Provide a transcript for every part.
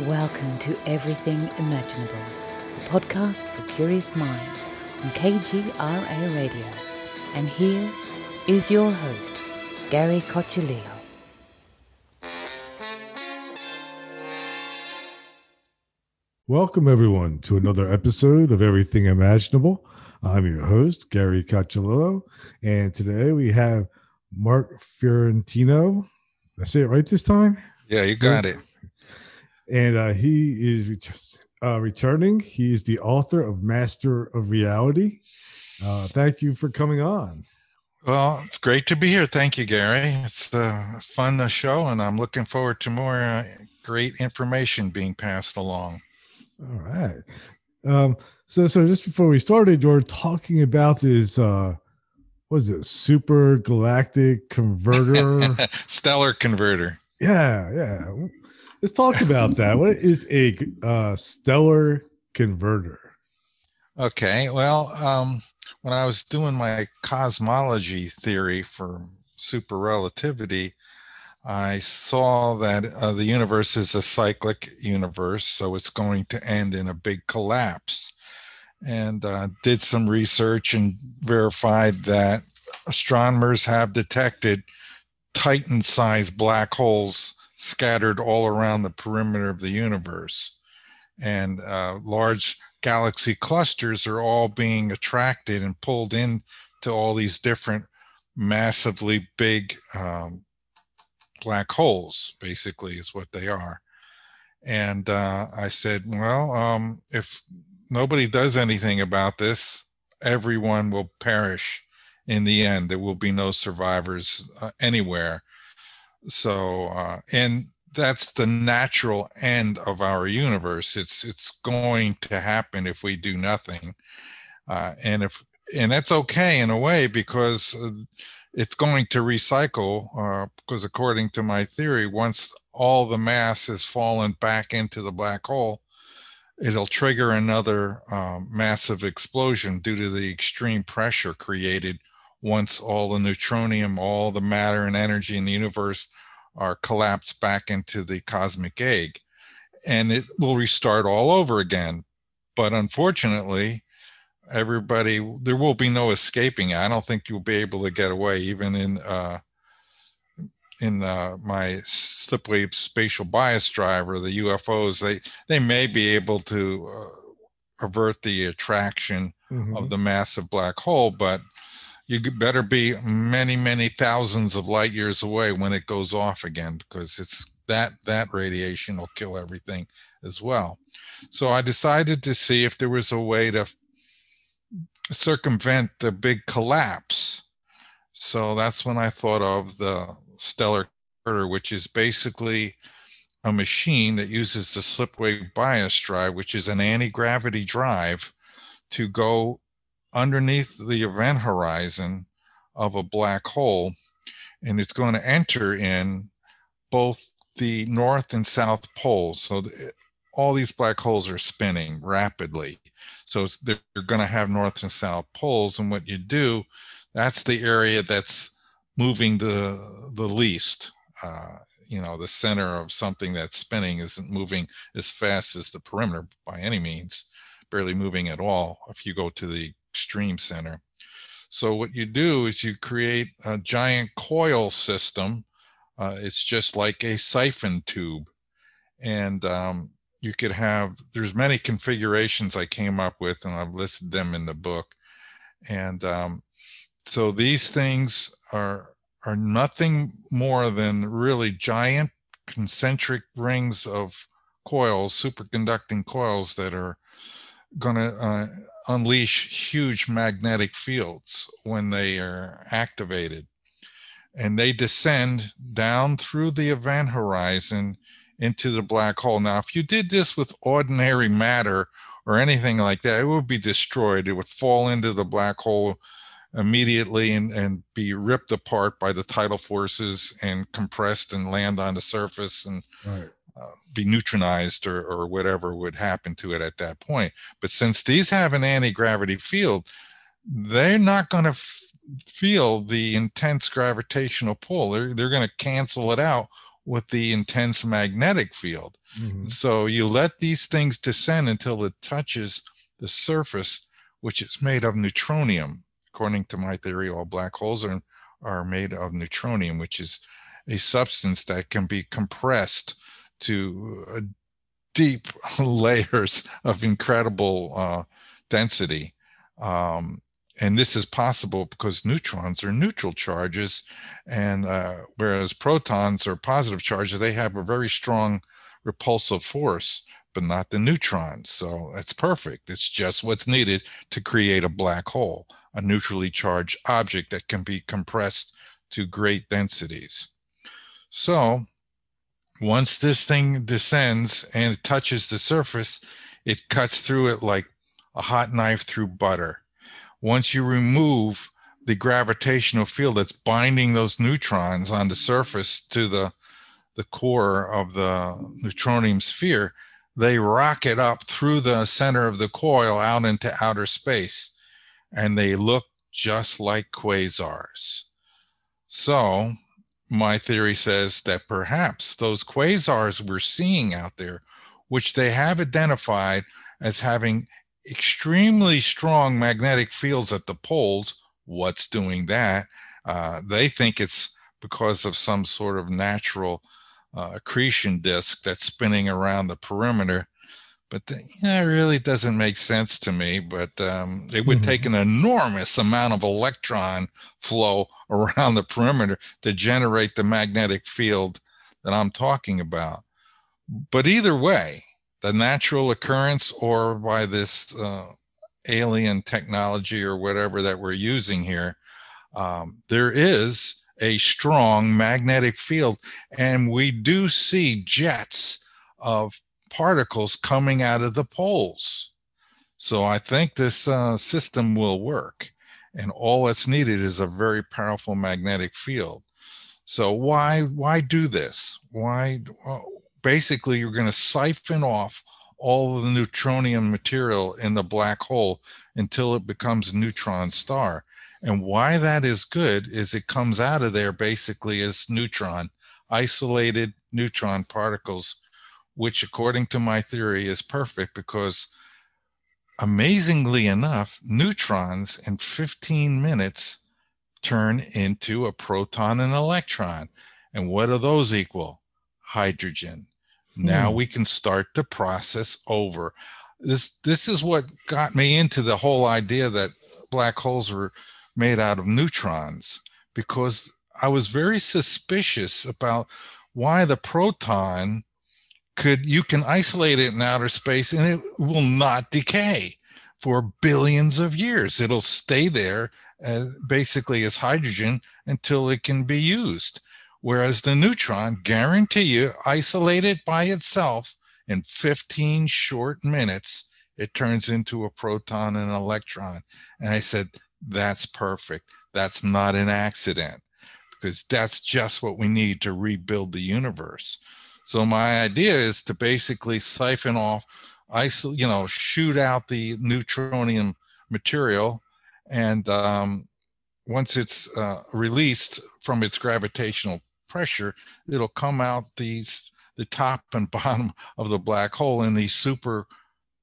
Welcome to Everything Imaginable, a podcast for curious minds on KGRA Radio. And here is your host, Gary Cochilillo. Welcome, everyone, to another episode of Everything Imaginable. I'm your host, Gary Cochilillo, and today we have Mark Fiorentino. I say it right this time? Yeah, you got it. And uh, he is ret- uh, returning. He is the author of Master of Reality. Uh, thank you for coming on. Well, it's great to be here. Thank you, Gary. It's a fun uh, show, and I'm looking forward to more uh, great information being passed along. All right. Um, so, so just before we started, you were talking about this. Uh, what is it? Super galactic converter. Stellar converter. yeah, yeah. Let's talk about that. What is a uh, stellar converter? Okay. Well, um, when I was doing my cosmology theory for super relativity, I saw that uh, the universe is a cyclic universe, so it's going to end in a big collapse. And uh, did some research and verified that astronomers have detected Titan sized black holes scattered all around the perimeter of the universe. And uh, large galaxy clusters are all being attracted and pulled in to all these different massively big um, black holes, basically, is what they are. And uh, I said, well, um, if nobody does anything about this, everyone will perish in the end. There will be no survivors uh, anywhere. So, uh, and that's the natural end of our universe. It's it's going to happen if we do nothing, uh, and if and that's okay in a way because uh, it's going to recycle. Uh, because according to my theory, once all the mass has fallen back into the black hole, it'll trigger another um, massive explosion due to the extreme pressure created once all the neutronium, all the matter and energy in the universe are collapsed back into the cosmic egg. And it will restart all over again. But unfortunately, everybody, there will be no escaping. I don't think you'll be able to get away, even in. Uh, in uh, my slipwave spatial bias driver, the UFOs, they they may be able to uh, avert the attraction Mhm. of the massive black hole, but you better be many many thousands of light years away when it goes off again because it's that that radiation will kill everything as well. So i decided to see if there was a way to circumvent the big collapse. So that's when i thought of the stellar converter which is basically a machine that uses the slipwave bias drive which is an anti-gravity drive to go underneath the event horizon of a black hole and it's going to enter in both the north and south poles. So the, all these black holes are spinning rapidly. So they're going to have north and south poles and what you do that's the area that's moving the the least. Uh, you know the center of something that's spinning isn't moving as fast as the perimeter by any means barely moving at all. If you go to the extreme center. So what you do is you create a giant coil system. Uh, it's just like a siphon tube, and um, you could have. There's many configurations I came up with, and I've listed them in the book. And um, so these things are are nothing more than really giant concentric rings of coils, superconducting coils that are going to uh, unleash huge magnetic fields when they are activated. And they descend down through the event horizon into the black hole. Now, if you did this with ordinary matter or anything like that, it would be destroyed. It would fall into the black hole immediately and, and be ripped apart by the tidal forces and compressed and land on the surface and Right. Uh, be neutronized or, or whatever would happen to it at that point. But since these have an anti gravity field, they're not going to f- feel the intense gravitational pull. They're, they're going to cancel it out with the intense magnetic field. Mhm. So you let these things descend until it touches the surface, which is made of neutronium. According to my theory, all black holes are, are made of neutronium, which is a substance that can be compressed to uh, deep layers of incredible uh, density. Um, and this is possible because neutrons are neutral charges, and uh, whereas protons are positive charges, they have a very strong repulsive force, but not the neutrons. So it's perfect. It's just what's needed to create a black hole, a neutrally charged object that can be compressed to great densities. So once this thing descends and touches the surface, it cuts through it like a hot knife through butter. Once you remove the gravitational field that's binding those neutrons on the surface to the, the core of the neutronium sphere, they rocket up through the center of the coil out into outer space, and they look just like quasars. So, my theory says that perhaps those quasars we're seeing out there, which they have identified as having extremely strong magnetic fields at the poles, what's doing that? Uh, they think it's because of some sort of natural uh, accretion disk that's spinning around the perimeter. But the, yeah, it really doesn't make sense to me. But um, it would Mhm. take an enormous amount of electron flow around the perimeter to generate the magnetic field that I'm talking about. But either way, the natural occurrence or by this uh, alien technology or whatever that we're using here, um, there is a strong magnetic field, and we do see jets of particles coming out of the poles. So I think this uh, system will work, and all that's needed is a very powerful magnetic field. So why why do this? Why well, basically you're going to siphon off all the neutronium material in the black hole until it becomes a neutron star. And why that is good is it comes out of there basically as neutron, isolated neutron particles, which according to my theory is perfect because amazingly enough, neutrons in 15 minutes turn into a proton and electron. And what do those equal? Hydrogen. Now Hmm. we can start the process over. This this is what got me into the whole idea that black holes were made out of neutrons because I was very suspicious about why the proton could you can isolate it in outer space and it will not decay for billions of years. It'll stay there uh, basically as hydrogen until it can be used. Whereas the neutron, guarantee you, isolate it by itself in 15 short minutes, it turns into a proton and an electron. And I said, that's perfect. That's not an accident because that's just what we need to rebuild the universe. So my idea is to basically siphon off, you know, shoot out the neutronium material, and um, once it's uh, released from its gravitational pressure, it'll come out these the top and bottom of the black hole in these super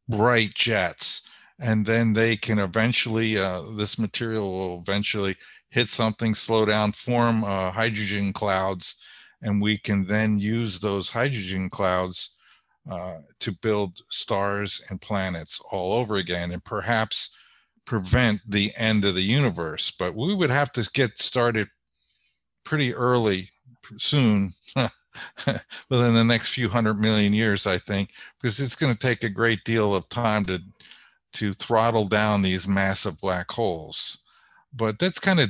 bright jets, and then they can eventually uh, this material will eventually hit something, slow down, form uh, hydrogen clouds, and we can then use those hydrogen clouds uh, to build stars and planets all over again, and perhaps prevent the end of the universe. But we would have to get started pretty early, soon, within the next few hundred million years, I think, because it's going to take a great deal of time to to throttle down these massive black holes. But that's kind of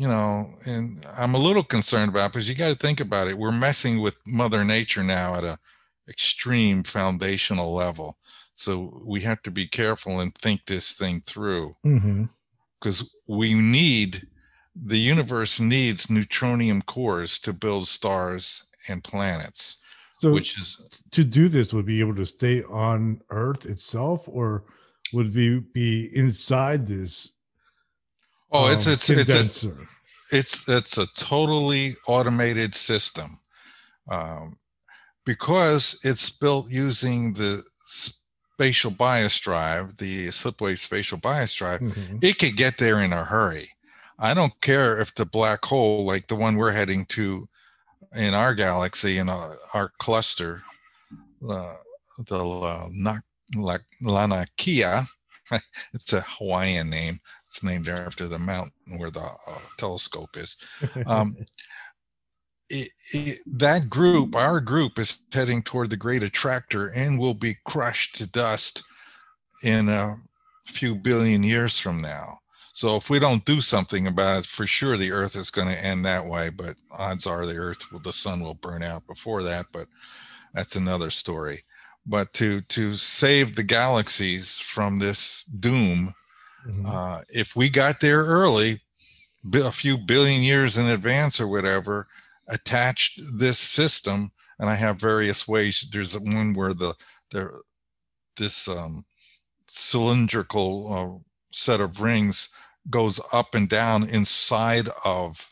you know, and I'm a little concerned about because you got to think about it. We're messing with Mother Nature now at a extreme foundational level. So we have to be careful and think this thing through mm-hmm. because we need the universe needs neutronium cores to build stars and planets, So which is to do this, would be able to stay on Earth itself, or would we be inside this? Oh, it's um, it's it's a, condenser? it's it's a totally automated system um, because it's built using the spatial bias drive, the slipway spatial bias drive, mm-hmm. it could get there in a hurry. I don't care if the black hole, like the one we're heading to in our galaxy, in our, our cluster, uh, the uh, Laniakea, it's a Hawaiian name. It's named after the mountain where the uh, telescope is. Um, it, it, that group, our group, is heading toward the great attractor and will be crushed to dust in a few billion years from now. So if we don't do something about it, for sure the Earth is going to end that way. But odds are the Earth, will, the sun will burn out before that. But that's another story. But to to save the galaxies from this doom, mm-hmm. uh, if we got there early, a few billion years in advance or whatever, attached this system, and I have various ways. There's one where the this um, cylindrical uh, set of rings goes up and down inside of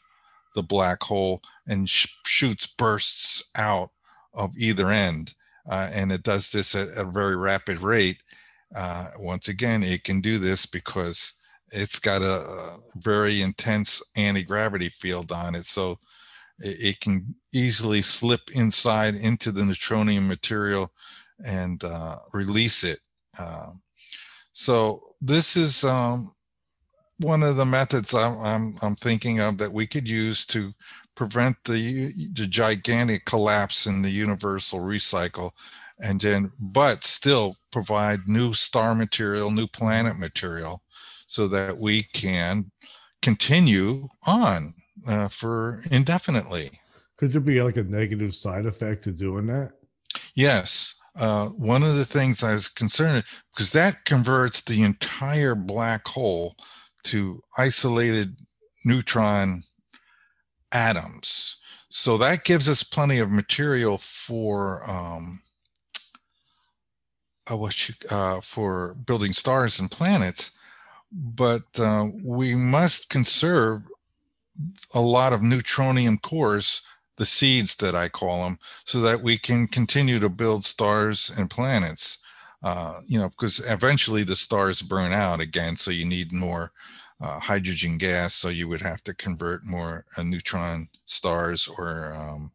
the black hole and sh- shoots bursts out of either end. Uh, and it does this at a very rapid rate. Uh, once again, it can do this because it's got a, very intense anti gravity field on it. So it, can easily slip inside into the neutronium material and uh, release it. Um, so this is um, one of the methods I'm, I'm, I'm, thinking of that we could use to prevent the, the gigantic collapse in the universal recycle and then but still provide new star material new planet material so that we can continue on uh, for indefinitely. Could there be like a negative side effect to doing that? Yes. Uh, one of the things I was concerned because that converts the entire black hole to isolated neutron atoms. So that gives us plenty of material for um, uh, what you, uh, for building stars and planets, but uh, we must conserve a lot of neutronium cores, the seeds that I call them, so that we can continue to build stars and planets. Uh, you know, because eventually the stars burn out again, so you need more uh, hydrogen gas. So you would have to convert more uh, neutron stars or um,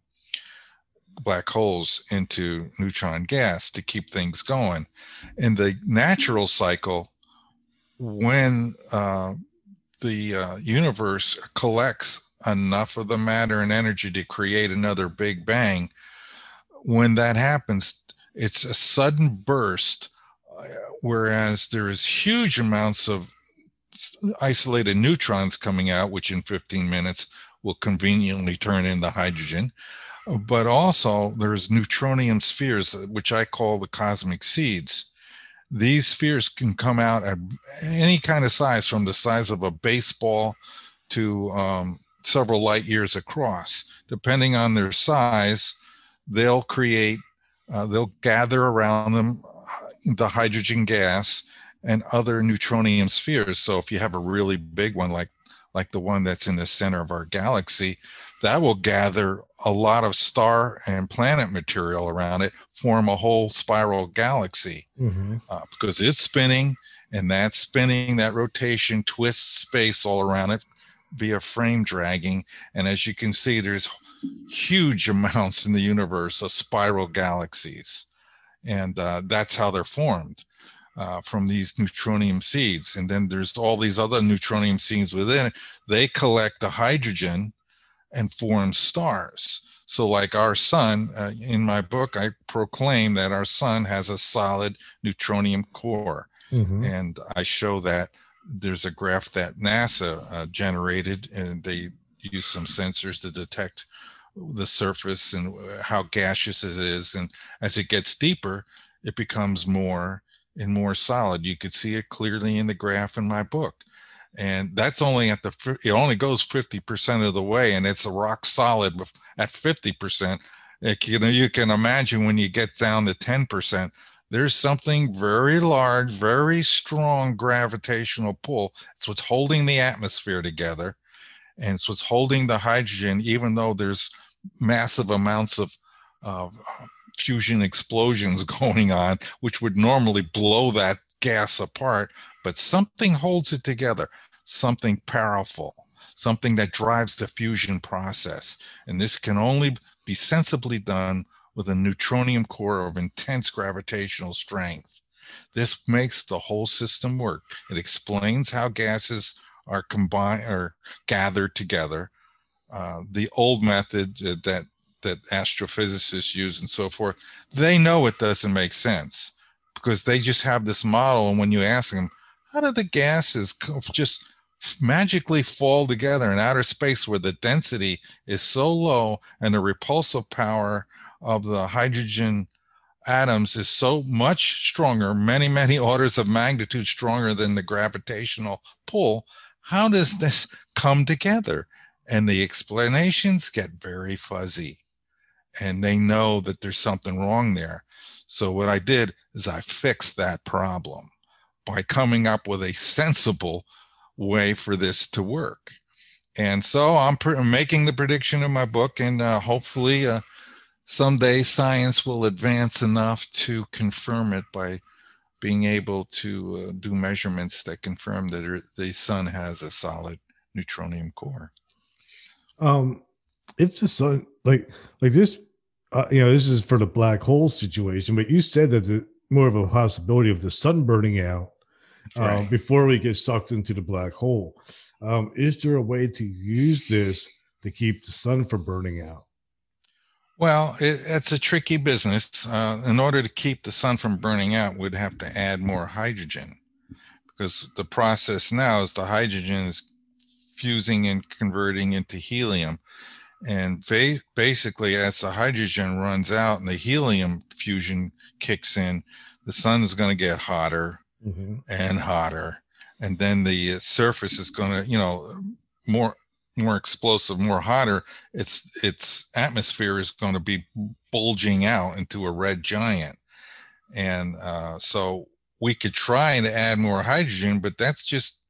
black holes into neutron gas to keep things going. In the natural cycle, when uh, the uh, universe collects enough of the matter and energy to create another big bang when that happens it's a sudden burst uh, whereas there is huge amounts of isolated neutrons coming out which in 15 minutes will conveniently turn into hydrogen but also there's neutronium spheres which i call the cosmic seeds. These spheres can come out at any kind of size from the size of a baseball to um, several light years across. Depending on their size they'll create uh, they'll gather around them uh, the hydrogen gas and other neutronium spheres. So if you have a really big one like like the one that's in the center of our galaxy that will gather a lot of star and planet material around it, form a whole spiral galaxy mm-hmm. uh, because it's spinning and that spinning, that rotation twists space all around it via frame dragging. And as you can see, there's huge amounts in the universe of spiral galaxies. And uh, that's how they're formed. Uh, from these neutronium seeds. And then there's all these other neutronium seeds within it. They collect the hydrogen and form stars. So, like our sun, uh, in my book, I proclaim that our sun has a solid neutronium core. Mm-hmm. And I show that there's a graph that NASA uh, generated, and they use some sensors to detect the surface and how gaseous it is. And as it gets deeper, it becomes more and more solid. You could see it clearly in the graph in my book and that's only at the it only goes 50% of the way and it's a rock solid at 50% it, you know you can imagine when you get down to 10% there's something very large very strong gravitational pull. It's what's holding the atmosphere together and it's what's holding the hydrogen even though there's massive amounts of uh, fusion explosions going on, which would normally blow that gas apart, but something holds it together, something powerful, something that drives the fusion process. And this can only be sensibly done with a neutronium core of intense gravitational strength. This makes the whole system work. It explains how gases are combined or gathered together. Uh, the old method that that astrophysicists use and so forth, they know it doesn't make sense because they just have this model. And when you ask them, how do the gases just magically fall together in outer space where the density is so low and the repulsive power of the hydrogen atoms is so much stronger, many, many orders of magnitude stronger than the gravitational pull. How does this come together? And the explanations get very fuzzy and they know that there's something wrong there. So what I did is I fixed that problem by coming up with a sensible way for this to work. And so I'm making the prediction in my book, and uh, hopefully uh, someday science will advance enough to confirm it by being able to uh, do measurements that confirm that the sun has a solid neutronium core. Um, if the sun, like, like this, uh, you know, this is for the black hole situation, but you said that the more of a possibility of the sun burning out uh, right. before we get sucked into the black hole. Um, is there a way to use this to keep the sun from burning out? Well, it, it's a tricky business. Uh, in order to keep the sun from burning out, we'd have to add more hydrogen because the process now is the hydrogen is fusing and converting into helium. And ba- basically, as the hydrogen runs out and the helium fusion kicks in, the sun is going to get hotter mm-hmm. and hotter and then the surface is going to you know more more explosive more hotter its its atmosphere is going to be bulging out into a red giant. And uh, so we could try to add more hydrogen but that's just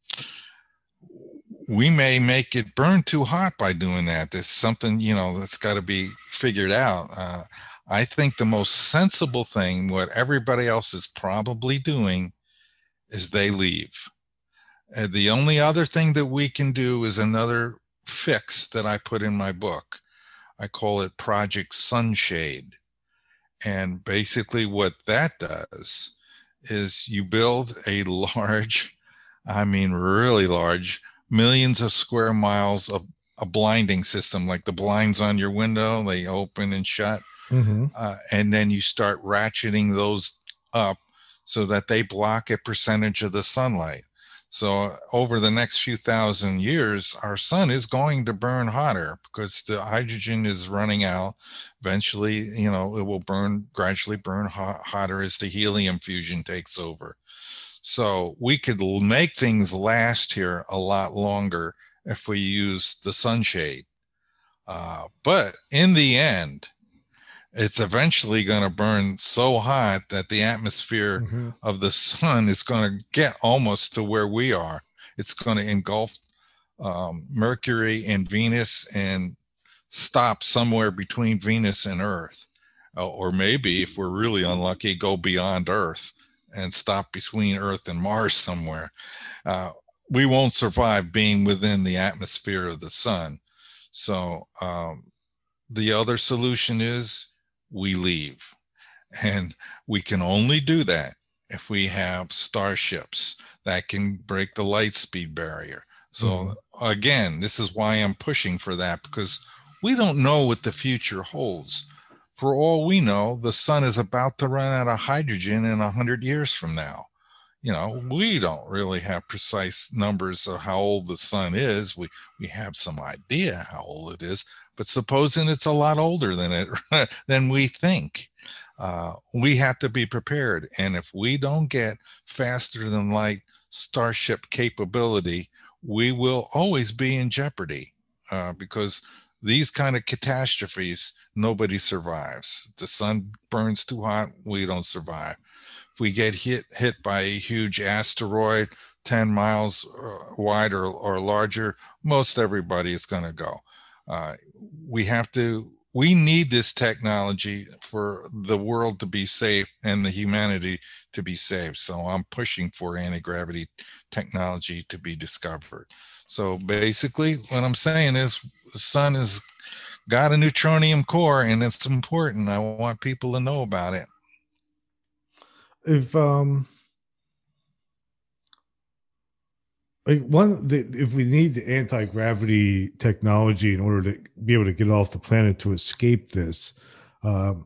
we may make it burn too hot by doing that. There's something you know that's got to be figured out. Uh, i think the most sensible thing what everybody else is probably doing is they leave. And the only other thing that we can do is another fix that I put in my book. I call it Project Sunshade. And basically, what that does is you build a large, I mean, really large, millions of square miles of a blinding system, like the blinds on your window, they open and shut. Mm-hmm. Uh, and then you start ratcheting those up so that they block a percentage of the sunlight. So over the next few thousand years, our sun is going to burn hotter because the hydrogen is running out. Eventually, you know, it will burn gradually burn hot, hotter as the helium fusion takes over. So we could make things last here a lot longer if we use the sunshade. Uh, but in the end, it's eventually going to burn so hot that the atmosphere mm-hmm. of the sun is going to get almost to where we are. It's going to engulf um, Mercury and Venus and stop somewhere between Venus and Earth. Uh, or maybe, if we're really unlucky, go beyond Earth and stop between Earth and Mars somewhere. Uh, we won't survive being within the atmosphere of the sun. So, um, the other solution is we leave. And we can only do that if we have starships that can break the light speed barrier. So, mm-hmm. again, this is why I'm pushing for that because we don't know what the future holds. For all we know, the sun is about to run out of hydrogen in 100 years from now. You know, we don't really have precise numbers of how old the sun is. We, we have some idea how old it is, but supposing it's a lot older than it than we think uh, we have to be prepared. And if we don't get faster than light starship capability we will always be in jeopardy uh, because these kind of catastrophes nobody survives. The sun burns too hot we don't survive. If we get hit hit by a huge asteroid 10 miles uh, wide or, or larger most everybody is going to go uh, we have to we need this technology for the world to be safe and the humanity to be saved. So I'm pushing for anti-gravity technology to be discovered. So basically what I'm saying is the sun has got a neutronium core and it's important. I want people to know about it. If um like one the, if we need the anti-gravity technology in order to be able to get off the planet to escape this um,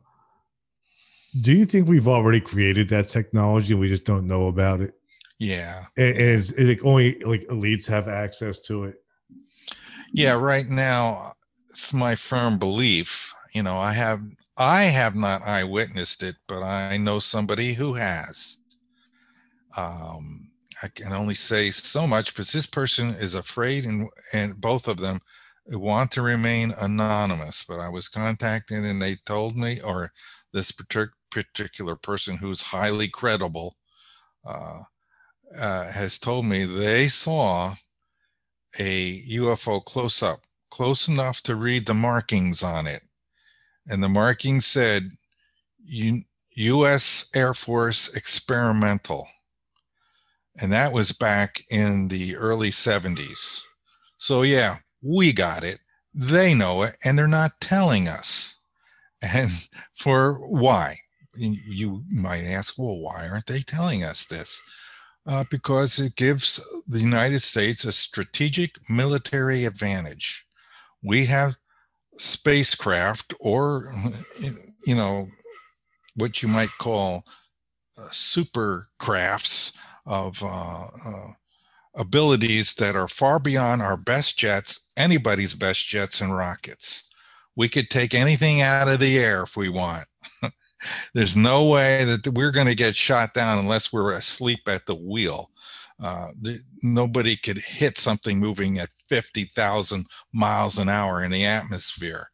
do you think we've already created that technology and we just don't know about it? Yeah. And, and is, is it only like elites have access to it? Yeah right now it's my firm belief you know i have i have not eyewitnessed it but i know somebody who has. Um I can only say so much because this person is afraid and and both of them want to remain anonymous. But I was contacted and they told me, or this particular person who's highly credible uh, uh, has told me they saw a UFO close up, close enough to read the markings on it. And the markings said, U.S. Air Force experimental and that was back in the early 70s. So, yeah, we got it. They know it, and they're not telling us. And for why? You might ask, well, why aren't they telling us this? Uh, because it gives the United States a strategic military advantage. We have spacecraft, or, you know, what you might call uh, super crafts of uh, uh, abilities that are far beyond our best jets, anybody's best jets and rockets. We could take anything out of the air if we want. There's no way that we're going to get shot down unless we're asleep at the wheel. Uh, nobody could hit something moving at 50,000 miles an hour in the atmosphere.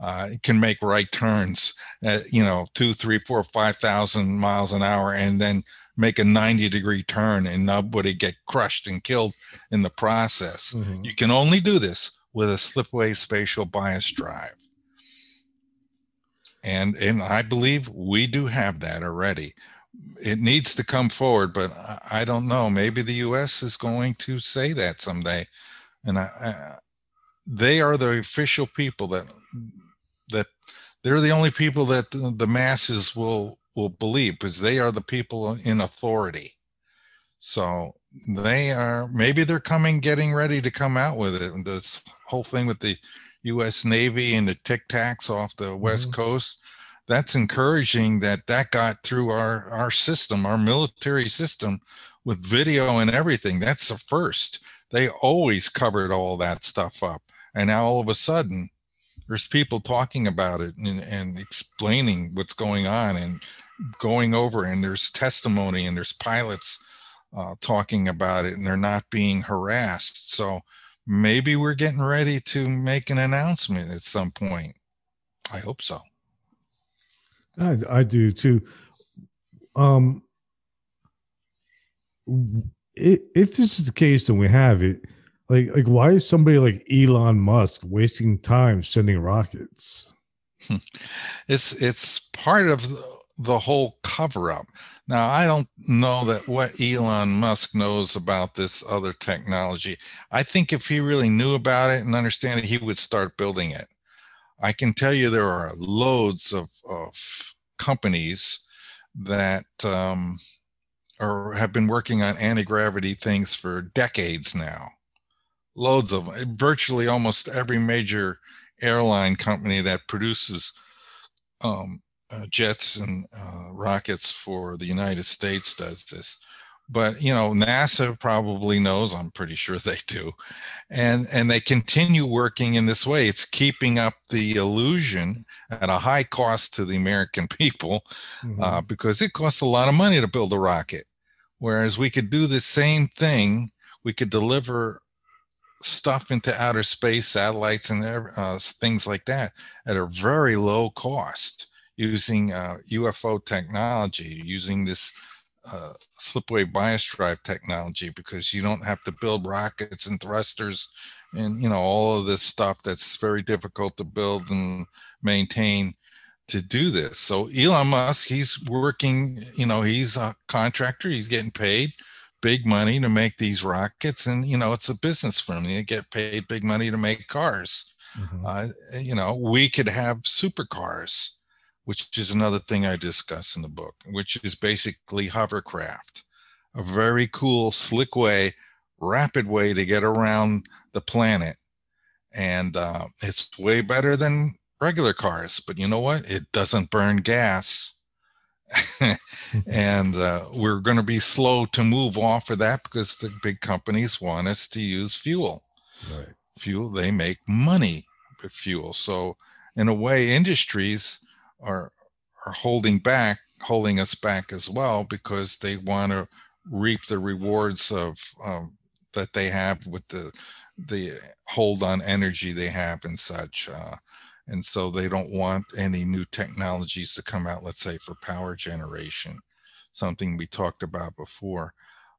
Uh, it can make right turns at, you know, two, three, four, five thousand miles an hour and then make a 90 degree turn and nobody get crushed and killed in the process. Mm-hmm. You can only do this with a slipway spatial bias drive. And, and I believe we do have that already. It needs to come forward, but I don't know. Maybe the U.S. is going to say that someday, and I, I, they are the official people that that they're the only people that the masses will will believe because they are the people in authority. So they are maybe they're coming getting ready to come out with it. And this whole thing with the US Navy and the tic tacs off the west mm-hmm. coast that's encouraging that that got through our our system our military system with video and everything that's the first they always covered all that stuff up and now all of a sudden there's people talking about it and, and explaining what's going on and going over and there's testimony and there's pilots uh, talking about it and they're not being harassed. So maybe we're getting ready to make an announcement at some point. I hope so. I, I do too. Um, if this is the case, then we have it. Like, like, why is somebody like Elon Musk wasting time sending rockets? it's it's part of the whole cover up. Now, I don't know that what Elon Musk knows about this other technology. I think if he really knew about it and understand it, he would start building it. I can tell you there are loads of, of companies that um, are have been working on anti-gravity things for decades now. Loads of them. Virtually almost every major airline company that produces um, uh, jets and uh, rockets for the United States does this. But you know, NASA probably knows. I'm pretty sure they do, and and they continue working in this way. It's keeping up the illusion at a high cost to the American people, uh, mm-hmm. uh, because it costs a lot of money to build a rocket. Whereas we could do the same thing. We could deliver stuff into outer space, satellites, and uh, things like that at a very low cost using uh, UFO technology, using this uh, slipwave bias drive technology because you don't have to build rockets and thrusters and you know all of this stuff that's very difficult to build and maintain to do this. So Elon Musk, he's working, you know, he's a contractor, he's getting paid big money to make these rockets and you know it's a business for him. They get paid big money to make cars. Mm-hmm. Uh, you know, we could have supercars which is another thing I discuss in the book, which is basically hovercraft, a very cool, slick way, rapid way to get around the planet. And uh, it's way better than regular cars. But you know what? It doesn't burn gas. and uh, we're going to be slow to move off of that because the big companies want us to use fuel. Right. Fuel, they make money with fuel. So, in a way, industries are are holding back, holding us back as well because they want to reap the rewards of um, that they have with the the hold on energy they have and such. Uh, and so they don't want any new technologies to come out. Let's say for power generation, something we talked about before.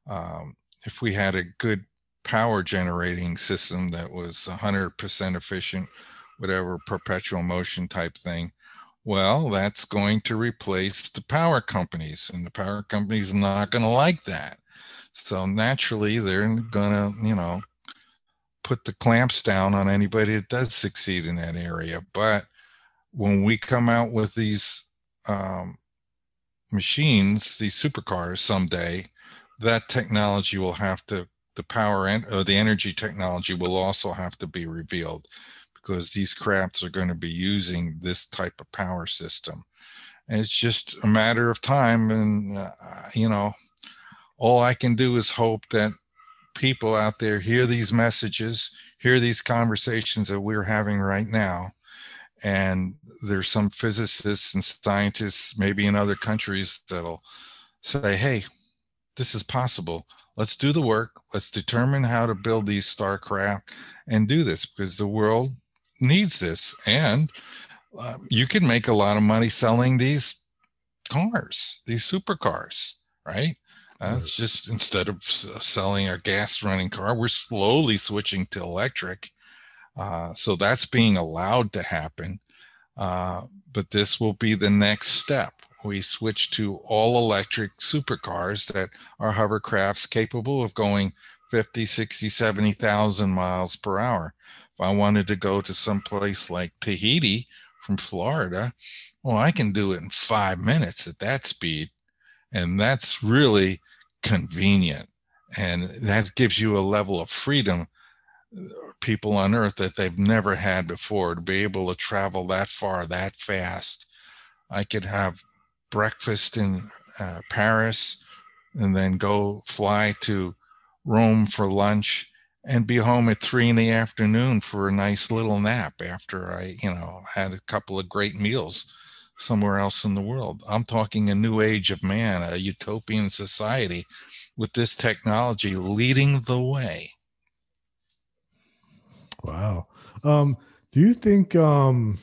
Um, if we had a good power generating system that was 100% efficient, whatever perpetual motion type thing, well, that's going to replace the power companies, and the power companies not going to like that. So naturally, they're going to, you know, put the clamps down on anybody that does succeed in that area. But when we come out with these um, machines, these supercars someday, that technology will have to, the power and or the energy technology will also have to be revealed because these crafts are going to be using this type of power system. And it's just a matter of time. And, uh, you know, all I can do is hope that people out there hear these messages, hear these conversations that we're having right now. And there's some physicists and scientists, maybe in other countries, that'll say, hey, this is possible. Let's do the work. Let's determine how to build these starcraft and do this because the world needs this, and uh, you can make a lot of money selling these cars, these supercars, right? Uh, it's just instead of selling a gas running car, we're slowly switching to electric. Uh, so that's being allowed to happen. Uh, but this will be the next step. We switch to all electric supercars that are hovercrafts capable of going 50, 60, 70,000 miles per hour. If I wanted to go to some place like Tahiti from Florida, well, I can do it in five minutes at that speed. And that's really convenient. And that gives you a level of freedom, uh, people on earth that they've never had before to be able to travel that far, that fast. I could have breakfast in uh, Paris and then go fly to Rome for lunch and be home at three in the afternoon for a nice little nap after I, you know, had a couple of great meals somewhere else in the world. I'm talking a new age of man, a utopian society with this technology leading the way. Wow. Um, do you think um,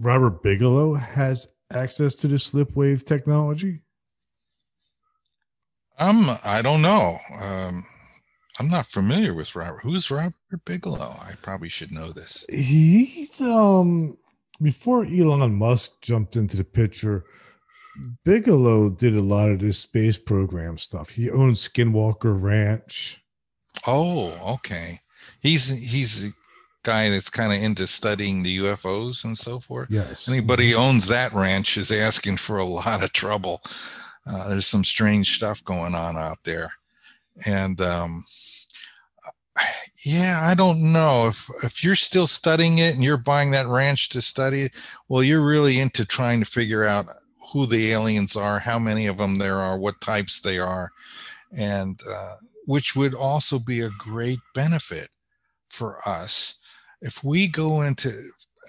Robert Bigelow has access to the slipwave technology? Um, I don't know. Um, I'm not familiar with Robert. Who's Robert Bigelow? I probably should know this. He's um before Elon Musk jumped into the picture, Bigelow did a lot of this space program stuff. He owned Skinwalker Ranch. Oh, okay. He's he's the guy that's kind of into studying the UFOs and so forth. Yes. Anybody owns that ranch is asking for a lot of trouble. Uh, there's some strange stuff going on out there, and um, yeah, I don't know if if you're still studying it and you're buying that ranch to study. Well, you're really into trying to figure out who the aliens are, how many of them there are, what types they are, and uh, which would also be a great benefit for us if we go into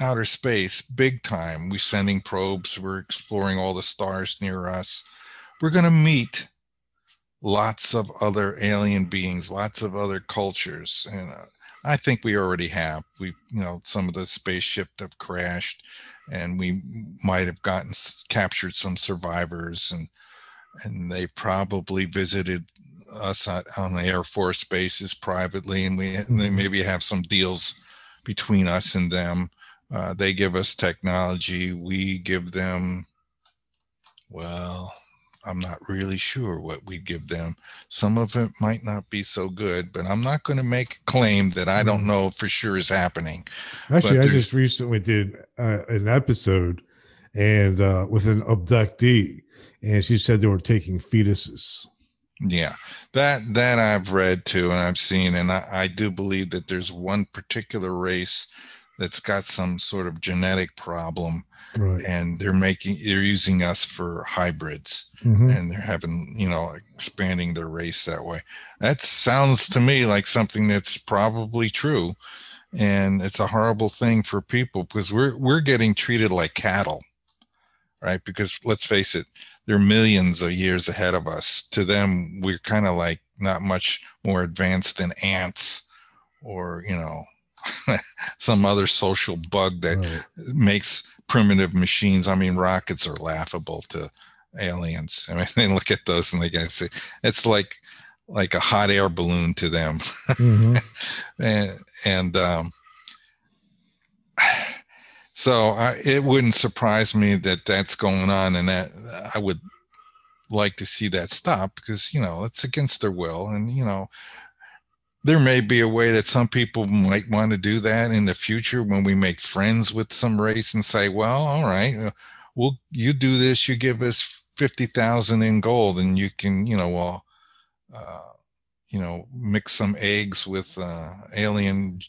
outer space big time. We're sending probes, we're exploring all the stars near us. We're going to meet lots of other alien beings, lots of other cultures. And uh, I think we already have. We, you know, some of the spaceship have crashed, and we might have gotten captured some survivors, and and they probably visited us on, on the Air Force bases privately, and we they Mhm. maybe have some deals between us and them. Uh, they give us technology, we give them. Well, I'm not really sure what we give them. Some of it might not be so good, but I'm not going to make a claim that I don't Mhm. know for sure is happening. Actually, But I just recently did uh, an episode and uh, with an abductee, and she said they were taking fetuses. Yeah, that that I've read too, and I've seen, and I, I do believe that there's one particular race that's got some sort of genetic problem, Right. and they're making they're using us for hybrids, Mhm. and they're having you know expanding their race that way. That sounds to me like something that's probably true, and it's a horrible thing for people because we're we're getting treated like cattle, right? Because let's face it, they're millions of years ahead of us. To them, we're kind of like not much more advanced than ants, or you know, some other social bug that Right. makes primitive machines. I mean, rockets are laughable to aliens. I mean, they look at those and they guys say it's like like a hot air balloon to them, Mhm. and and um, so I, it wouldn't surprise me that that's going on, and that I would like to see that stop because you know it's against their will, and you know there may be a way that some people might want to do that in the future when we make friends with some race and say, well, all right, uh, well, you do this, you give us 50,000 in gold and you can, you know, well, uh, you know, mix some eggs with uh, alien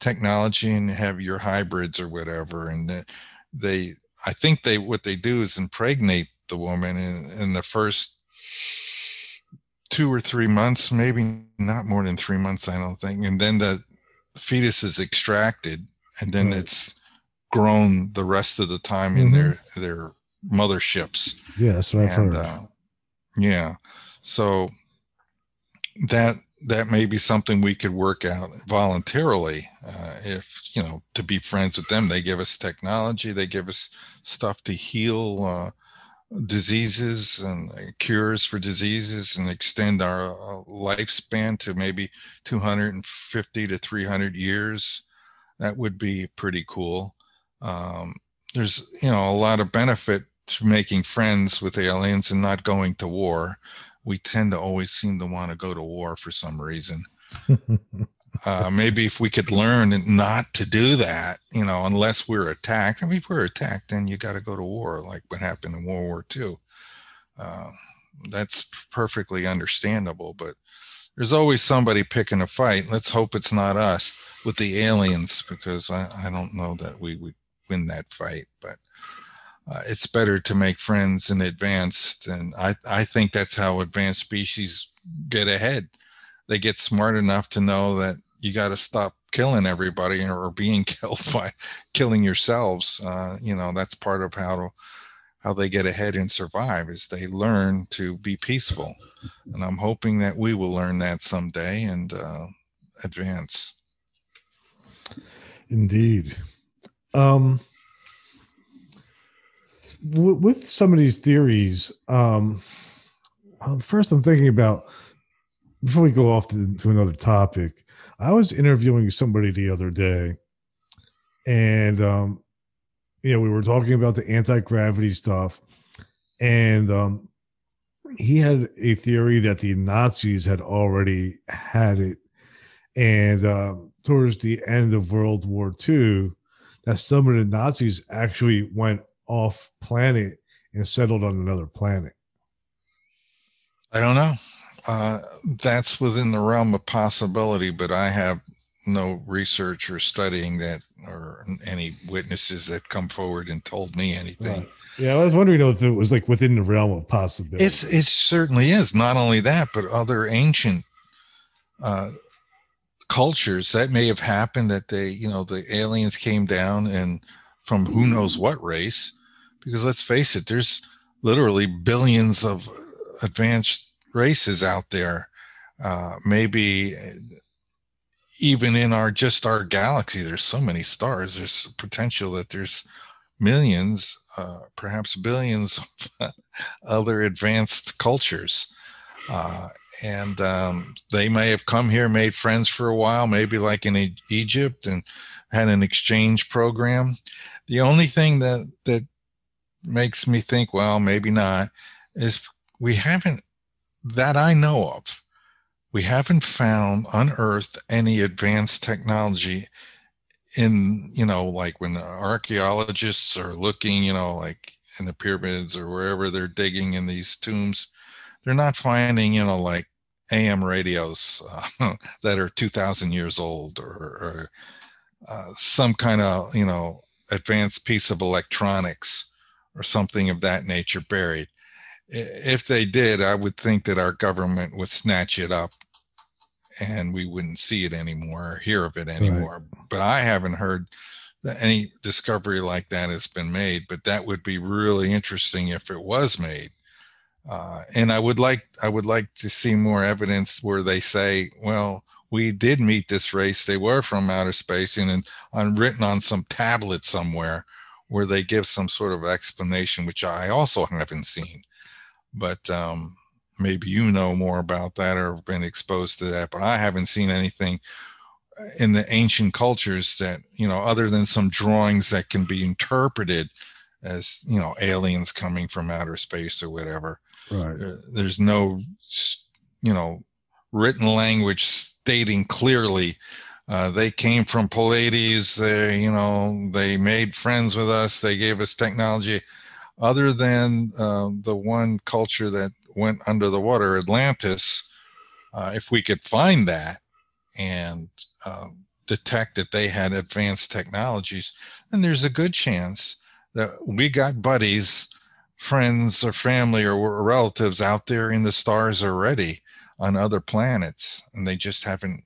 technology and have your hybrids or whatever. And they, I think they, what they do is impregnate the woman in the first two or three months, maybe not more than three months, I don't think. And then the fetus is extracted and then Right. it's grown the rest of the time in Mhm. their their motherships. Yeah, that's what I've heard. uh, yeah. So that that may be something we could work out voluntarily uh, if you know to be friends with them they give us technology they give us stuff to heal uh, diseases and uh, cures for diseases and extend our uh, lifespan to maybe 250 to 300 years that would be pretty cool. Um, there's you know a lot of benefit to making friends with aliens and not going to war. We tend to always seem to want to go to war for some reason uh, maybe if we could learn not to do that, you know, unless we're attacked. I mean, if we're attacked, then you got to go to war, like what happened in World War II. Uh, that's perfectly understandable, but there's always somebody picking a fight. Let's hope it's not us with the aliens, because I, I don't know that we would win that fight. But uh, it's better to make friends in advance, and I, I think that's how advanced species get ahead they get smart enough to know that you got to stop killing everybody or being killed by killing yourselves. Uh, you know, that's part of how to, how they get ahead and survive is they learn to be peaceful. And I'm hoping that we will learn that someday and uh, advance. Indeed. Um, with some of these theories, um, first I'm thinking about before we go off to, to another topic. I was interviewing somebody the other day, and um, you know we were talking about the anti gravity stuff, and um, he had a theory that the Nazis had already had it, and um, towards the end of World War II, that some of the Nazis actually went off planet and settled on another planet. I don't know. Uh, that's within the realm of possibility, but I have no research or studying that or any witnesses that come forward and told me anything. Right. Yeah, I was wondering if it was like within the realm of possibility. It's it certainly is. Not only that, but other ancient uh, cultures that may have happened that they, you know, the aliens came down and from who knows what race. Because let's face it, there's literally billions of advanced races out there. Uh, maybe even in our just our galaxy, there's so many stars. There's potential that there's millions uh, perhaps billions of other advanced cultures. Uh, and um, they may have come here, made friends for a while, maybe like in e- Egypt, and had an exchange program. The only thing that that makes me think, well, maybe not, is we haven't that I know of. We haven't found unearthed any advanced technology in you know like when archaeologists are looking you know like in the pyramids or wherever they're digging in these tombs they're not finding you know like am radios uh, that are 2000 years old or, or uh, some kind of you know advanced piece of electronics or something of that nature buried if they did i would think that our government would snatch it up and we wouldn't see it anymore or hear of it anymore. Right. But I haven't heard that any discovery like that has been made. But that would be really interesting if it was made. Uh, and I would like I would like to see more evidence where they say, well, we did meet this race. They were from outer space, and, and on written on some tablet somewhere, where they give some sort of explanation, which I also haven't seen. But um, maybe you know more about that or have been exposed to that, but I haven't seen anything uh, in the ancient cultures that, you know, other than some drawings that can be interpreted as, you know, aliens coming from outer space or whatever. Right. there's no, you know, written language stating clearly uh, they came from Pleiades. They, you know, they made friends with us. They gave us technology. Other than uh, the one culture that went under the water, Atlantis, uh, if we could find that and um, detect that they had advanced technologies, then there's a good chance that we got buddies, friends, or family or relatives out there in the stars already on other planets, and they just haven't,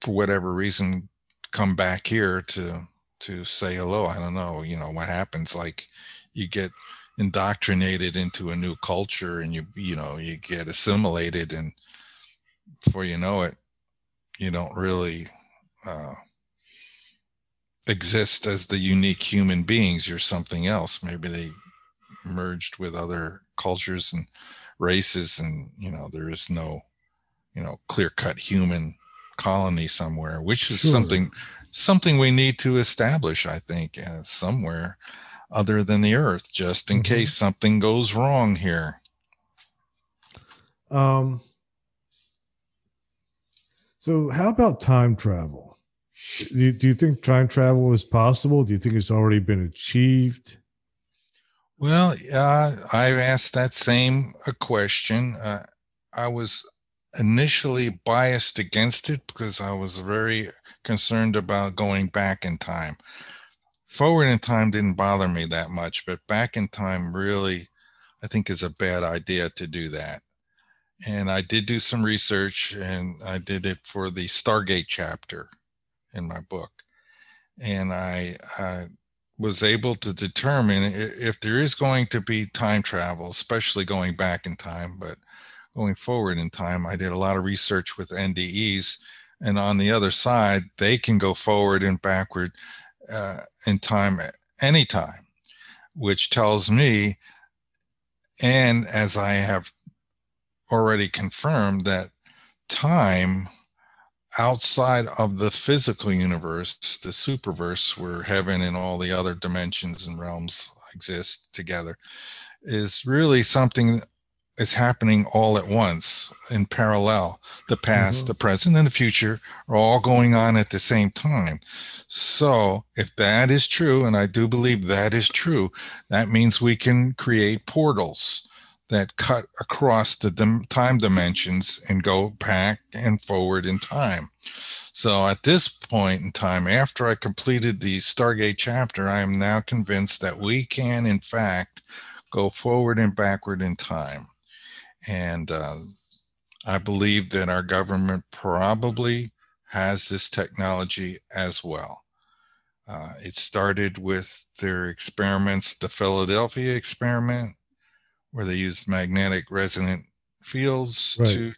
for whatever reason, come back here to to say hello. I don't know. You know what happens? Like you get indoctrinated into a new culture and you you know you get assimilated and before you know it you don't really uh, exist as the unique human beings. You're something else. Maybe they merged with other cultures and races and you know there is no you know clear cut human colony somewhere which is sure. something something we need to establish i think uh, somewhere other than the earth just in mm-hmm. case something goes wrong here. Um so how about time travel? Do you, do you think time travel is possible? Do you think it's already been achieved? Well uh, i've asked that same a question. Uh, i was initially biased against it because i was very concerned about going back in time forward in time didn't bother me that much, but back in time really, I think is a bad idea to do that. And I did do some research and I did it for the Stargate chapter in my book. And I, I was able to determine if there is going to be time travel, especially going back in time, but going forward in time. I did a lot of research with NDEs. And on the other side, they can go forward and backward uh, in time anytime, which tells me, and as I have already confirmed, that time outside of the physical universe, the superverse where heaven and all the other dimensions and realms exist together, is really something is happening all at once in parallel. The past, mm-hmm. the present, and the future are all going on at the same time. So, if that is true, and I do believe that is true, that means we can create portals that cut across the dim- time dimensions and go back and forward in time. So, at this point in time, after I completed the Stargate chapter, I am now convinced that we can, in fact, go forward and backward in time. And uh, I believe that our government probably has this technology as well. Uh, it started with their experiments, the Philadelphia experiment, where they used magnetic resonant fields right. to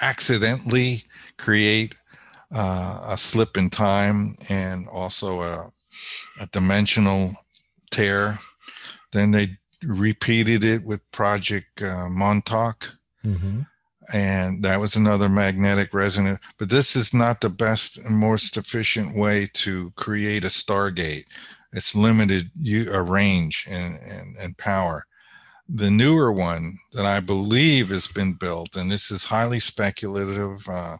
accidentally create uh, a slip in time and also a, a dimensional tear. Then they repeated it with Project uh, Montauk. Mhm. And that was another magnetic resonance. But this is not the best and most efficient way to create a Stargate. It's limited you a range and, and, and power. The newer one that I believe has been built, and this is highly speculative. Uh,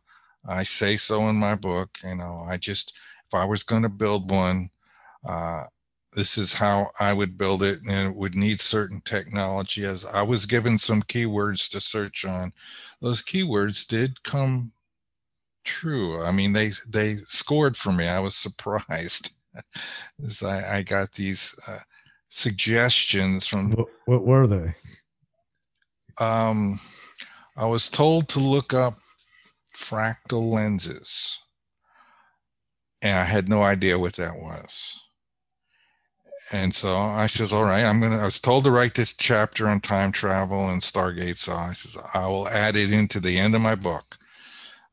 I say so in my book. You know, I just if I was going to build one, uh, this is how I would build it, and it would need certain technology. As I was given some keywords to search on, those keywords did come true. I mean, they they scored for me. I was surprised as I, I got these uh, suggestions from. What, what were they? Um, I was told to look up fractal lenses, and I had no idea what that was. And so I says, "All right, I'm gonna." I was told to write this chapter on time travel and Stargate, so I says I will add it into the end of my book.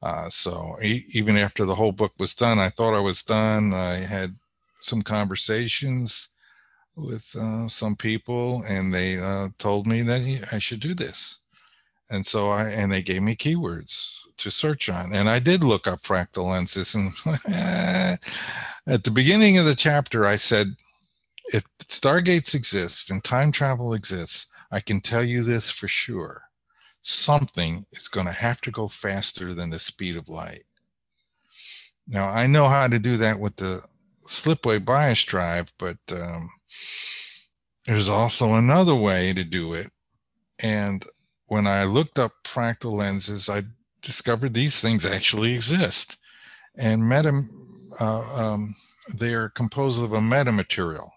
Uh, so e- even after the whole book was done, I thought I was done. I had some conversations with uh, some people, and they uh, told me that I should do this. And so I and they gave me keywords to search on, and I did look up fractal lenses. And at the beginning of the chapter, I said, "If stargates exist and time travel exists, I can tell you this for sure: something is going to have to go faster than the speed of light." Now I know how to do that with the slipway bias drive, but um, there's also another way to do it. And when I looked up fractal lenses, I discovered these things actually exist. And uh, um, they are composed of a metamaterial,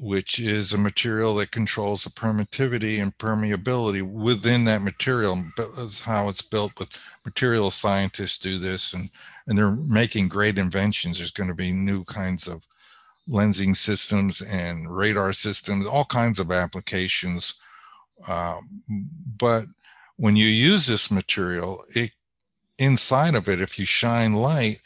which is a material that controls the permittivity and permeability within that material. That's how it's built. With material scientists do this, and and they're making great inventions. There's going to be new kinds of lensing systems and radar systems, all kinds of applications. Um, but when you use this material, it inside of it, if you shine light,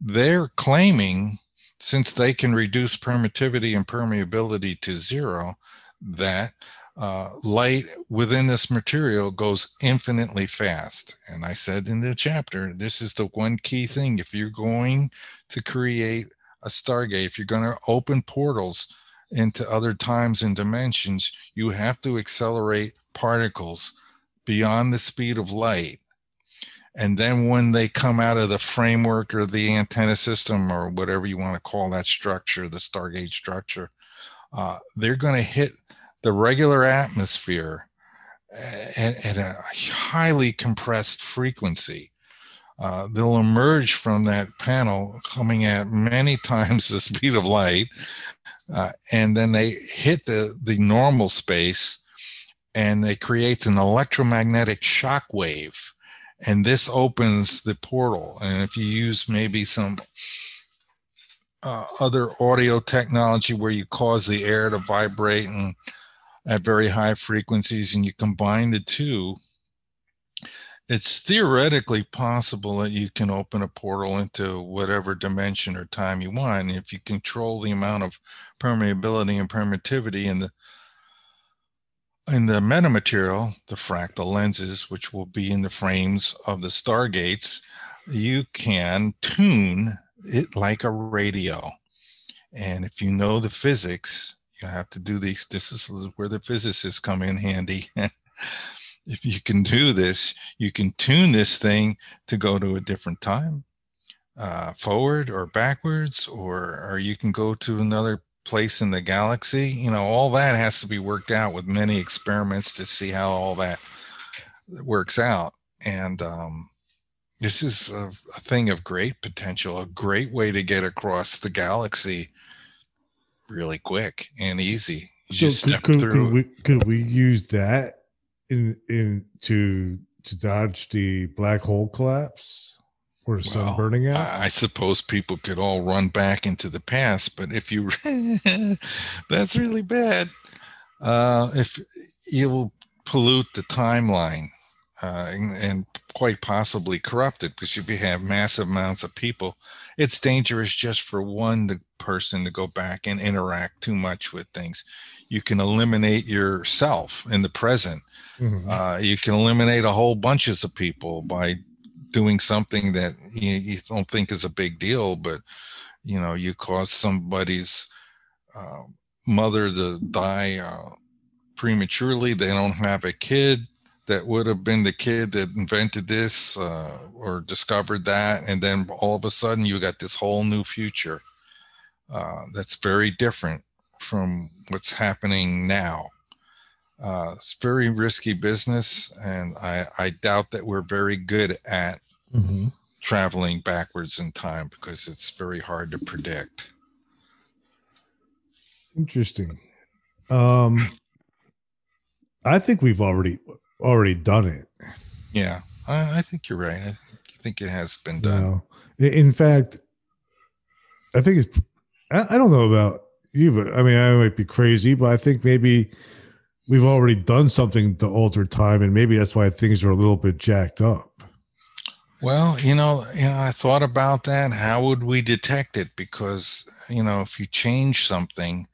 they're claiming since they can reduce permittivity and permeability to zero, that uh, light within this material goes infinitely fast. And I said in the chapter, this is the one key thing. If you're going to create a Stargate, if you're going to open portals into other times and dimensions, you have to accelerate particles beyond the speed of light. And then when they come out of the framework or the antenna system or whatever you want to call that structure, the Stargate structure, uh, they're going to hit the regular atmosphere at, at a highly compressed frequency. Uh, they'll emerge from that panel coming at many times the speed of light, uh, and then they hit the the normal space, and they create an electromagnetic shock wave, and this opens the portal. And if you use maybe some uh, other audio technology where you cause the air to vibrate and at very high frequencies, and you combine the two, it's theoretically possible that you can open a portal into whatever dimension or time you want. And if you control the amount of permeability and permittivity in the in the metamaterial, the fractal lenses, which will be in the frames of the stargates, you can tune it like a radio. And if you know the physics, you have to do these. This is where the physicists come in handy. if you can do this, you can tune this thing to go to a different time, uh, forward or backwards, or or you can go to another place in the galaxy. You know, all that has to be worked out with many experiments to see how all that works out. And um, this is a, a thing of great potential, a great way to get across the galaxy really quick and easy. You just could, step could, through. could we could we use that in in to to dodge the black hole collapse or sun Well, burning out? I I suppose people could all run back into the past, but if you, that's really bad. Uh, if you will pollute the timeline, uh, and, and quite possibly corrupted because if you have massive amounts of people, it's dangerous just for one person to go back and interact too much with things. You can eliminate yourself in the present. Mhm. Uh, you can eliminate a whole bunches of people by doing something that you, you don't think is a big deal, but you know you cause somebody's uh, mother to die uh, prematurely. They don't have a kid that would have been the kid that invented this uh, or discovered that, and then all of a sudden you got this whole new future uh, that's very different from what's happening now. Uh, it's very risky business, and I, I doubt that we're very good at Mhm. traveling backwards in time because it's very hard to predict. Interesting. Um, I think we've already already done it. Yeah, I, I think you're right. I think, I think it has been done. I- In fact, I think it's. I, I don't know about you, but I mean, I might be crazy, but I think maybe we've already done something to alter time, and maybe that's why things are a little bit jacked up. Well, you know, you know, I thought about that. How would we detect it? Because you know, if you change something,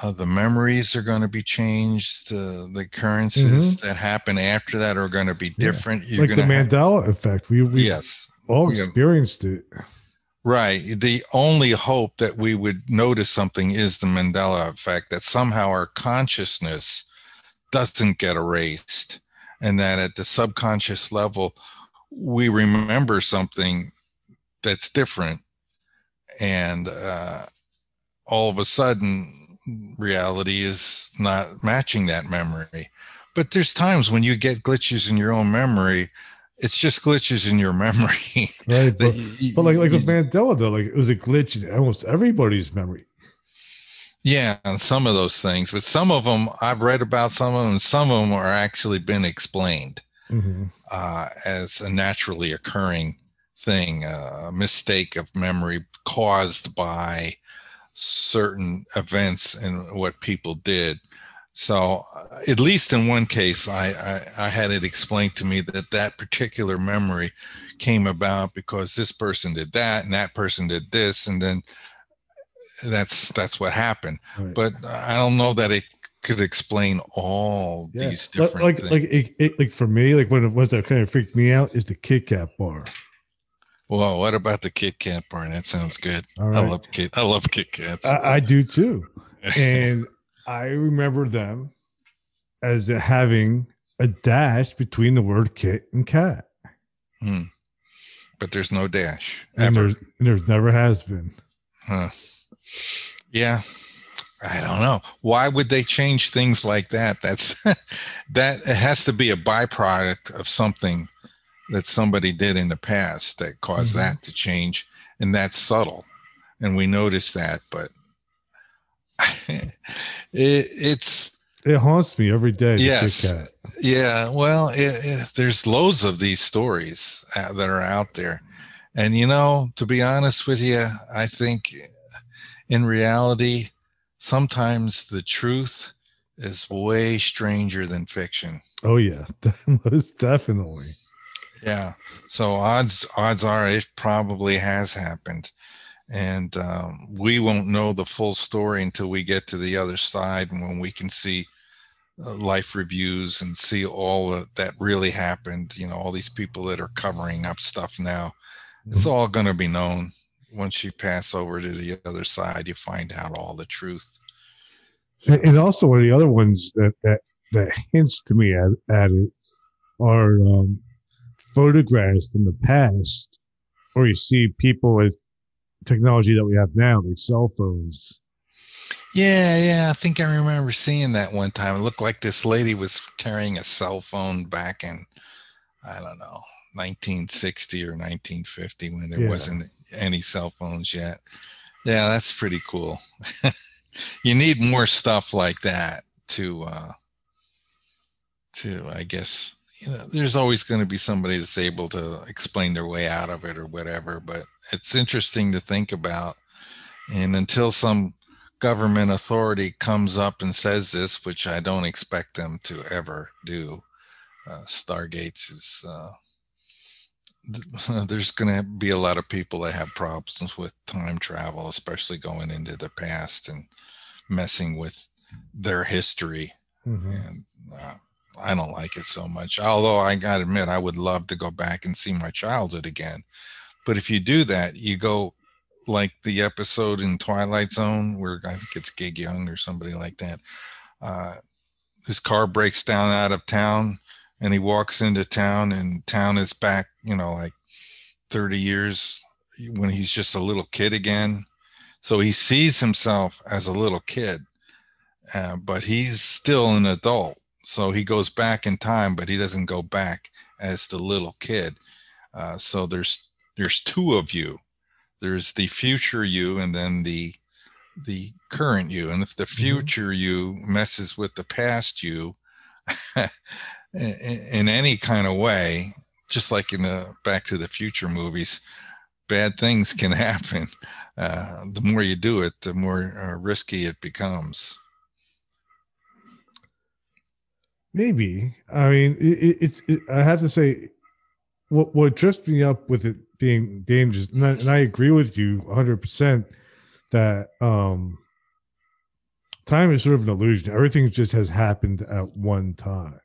uh, the memories are going to be changed. The the occurrences that happen after that are going to be Mm-hmm. Yeah. different. You're like the gonna have- Mandela effect. We we yes, all Yeah. experienced it. Right. The only hope that we would notice something is the Mandela effect, that somehow our consciousness doesn't get erased, and that at the subconscious level, we remember something that's different. And uh, all of a sudden, reality is not matching that memory. But there's times when you get glitches in your own memory, it's just glitches in your memory. Right. But, y- but like like with Mandela though, like it was a glitch in almost everybody's memory. Yeah, and some of those things, but some of them I've read about some of them. Some of them are actually been explained Mhm. uh, as a naturally occurring thing, uh, a mistake of memory caused by certain events and what people did. So, uh, at least in one case, I, I I had it explained to me that that particular memory came about because this person did that and that person did this, and then that's that's what happened Right. but I don't know that it could explain all Yeah. these different like things. like it, it, like for me, like when it was that kind of freaked me out is the Kit Kat bar. well, what about the Kit Kat bar? That sounds good. All I love Kit. I love Kit Kats. I, I do too. and I remember them as having a dash between the word kit and cat. Hmm. But there's no dash And ever. there's, there's never has been. Huh. Yeah. I don't know. Why would they change things like that? That's that it has to be a byproduct of something that somebody did in the past that caused Mhm. that to change. And that's subtle. And we notice that, but it, it's It haunts me every day. Yes. Yeah, well, it, it, there's loads of these stories uh, that are out there. And, you know, to be honest with you, I think in reality, sometimes the truth is way stranger than fiction. Oh yeah, most definitely. Yeah. So odds odds are it probably has happened, and um, we won't know the full story until we get to the other side, and when we can see uh, life reviews and see all that that really happened. You know, all these people that are covering up stuff now. It's all going to be known once you pass over to the other side. You find out all the truth. And, and also one of the other ones that that that hints to me at, at it are um, photographs from the past, where you see people with technology that we have now, like cell phones. Yeah, yeah. I think I remember seeing that one time. It looked like this lady was carrying a cell phone back in, I don't know, 1960 or 1950 when there Yeah. wasn't any cell phones yet. Yeah, that's pretty cool. you need more stuff like that to, uh, to, I guess, you know, there's always going to be somebody that's able to explain their way out of it or whatever, but it's interesting to think about. And until some government authority comes up and says this, which I don't expect them to ever do, uh, stargates is uh, there's going to be a lot of people that have problems with time travel, especially going into the past and messing with their history. Mm-hmm. And uh, I don't like it so much. Although I got to admit, I would love to go back and see my childhood again. But if you do that, you go like the episode in Twilight Zone where I think it's Gig Young or somebody like that. Uh, his car breaks down out of town and he walks into town and town is back you know like 30 years when he's just a little kid again so he sees himself as a little kid uh, but he's still an adult so he goes back in time but he doesn't go back as the little kid uh, so there's there's two of you there's the future you and then the the current you and if the mm-hmm. future mm-hmm. you messes with the past you in, any kind of way, just like in the Back to the Future movies, bad things can happen. Uh, the more you do it, the more uh, risky it becomes. Maybe. I mean, it, it's. It, I have to say, what what trips me up with it being dangerous, and I, and I agree with you 100 percent that um time is sort of an illusion. Everything just has happened at one time.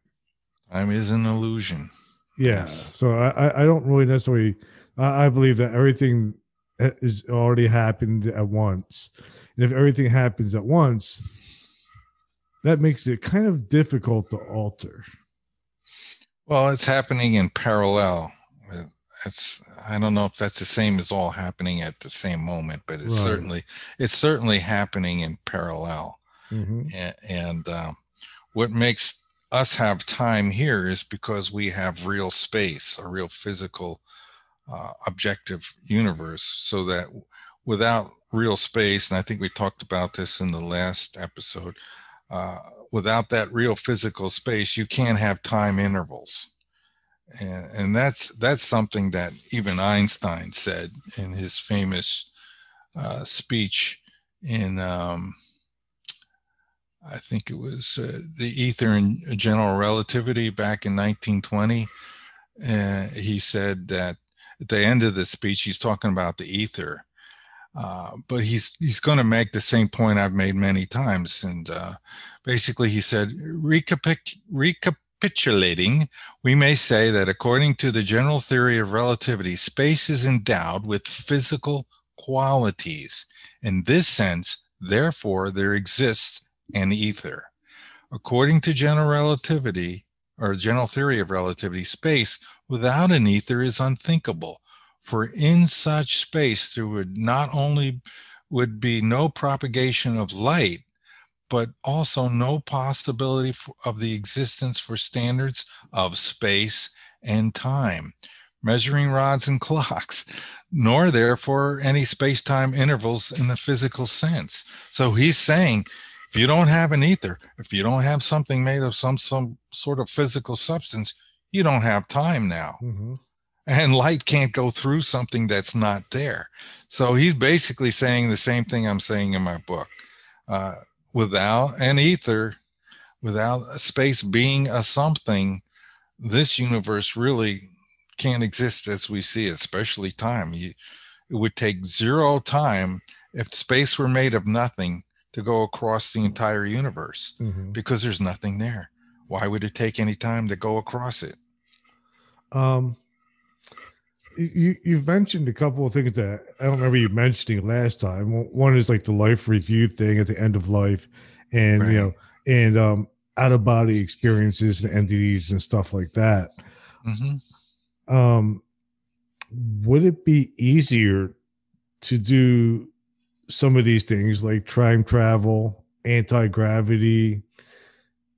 Time is an illusion. Yeah. Yes. So I, I don't really necessarily. I, I believe that everything is already happened at once, and if everything happens at once, that makes it kind of difficult to alter. Well, it's happening in parallel. It's I don't know if that's the same as all happening at the same moment, but it's right. certainly it's certainly happening in parallel. Mm-hmm. And, and um, what makes us have time here is because we have real space, a real physical, uh, objective universe. So that without real space, and I think we talked about this in the last episode, uh, without that real physical space, you can't have time intervals. And, and that's that's something that even Einstein said in his famous uh, speech in um, I think it was uh, the ether and general relativity back in 1920. Uh, he said that at the end of the speech, he's talking about the ether, uh, but he's he's going to make the same point I've made many times. And uh, basically, he said, recapitulating, we may say that according to the general theory of relativity, space is endowed with physical qualities. In this sense, therefore, there exists and ether. According to general relativity, or general theory of relativity, space without an ether is unthinkable. For in such space, there would not only would be no propagation of light, but also no possibility of the existence for standards of space and time, measuring rods and clocks, nor therefore any space time intervals in the physical sense. So he's saying if you don't have an ether, if you don't have something made of some some sort of physical substance, you don't have time now. Mm-hmm. And light can't go through something that's not there. So he's basically saying the same thing I'm saying in my book. Uh, without an ether, without space being a something, this universe really can't exist as we see it, especially time. You, it would take zero time if space were made of nothing to go across the entire universe mm-hmm. because there's nothing there. Why would it take any time to go across it? Um, you you've mentioned a couple of things that I don't remember you mentioning last time. One is like the life review thing at the end of life, and right. you know, and um, out of body experiences and entities and stuff like that. Mm-hmm. Um, would it be easier to do some of these things like time travel, anti gravity,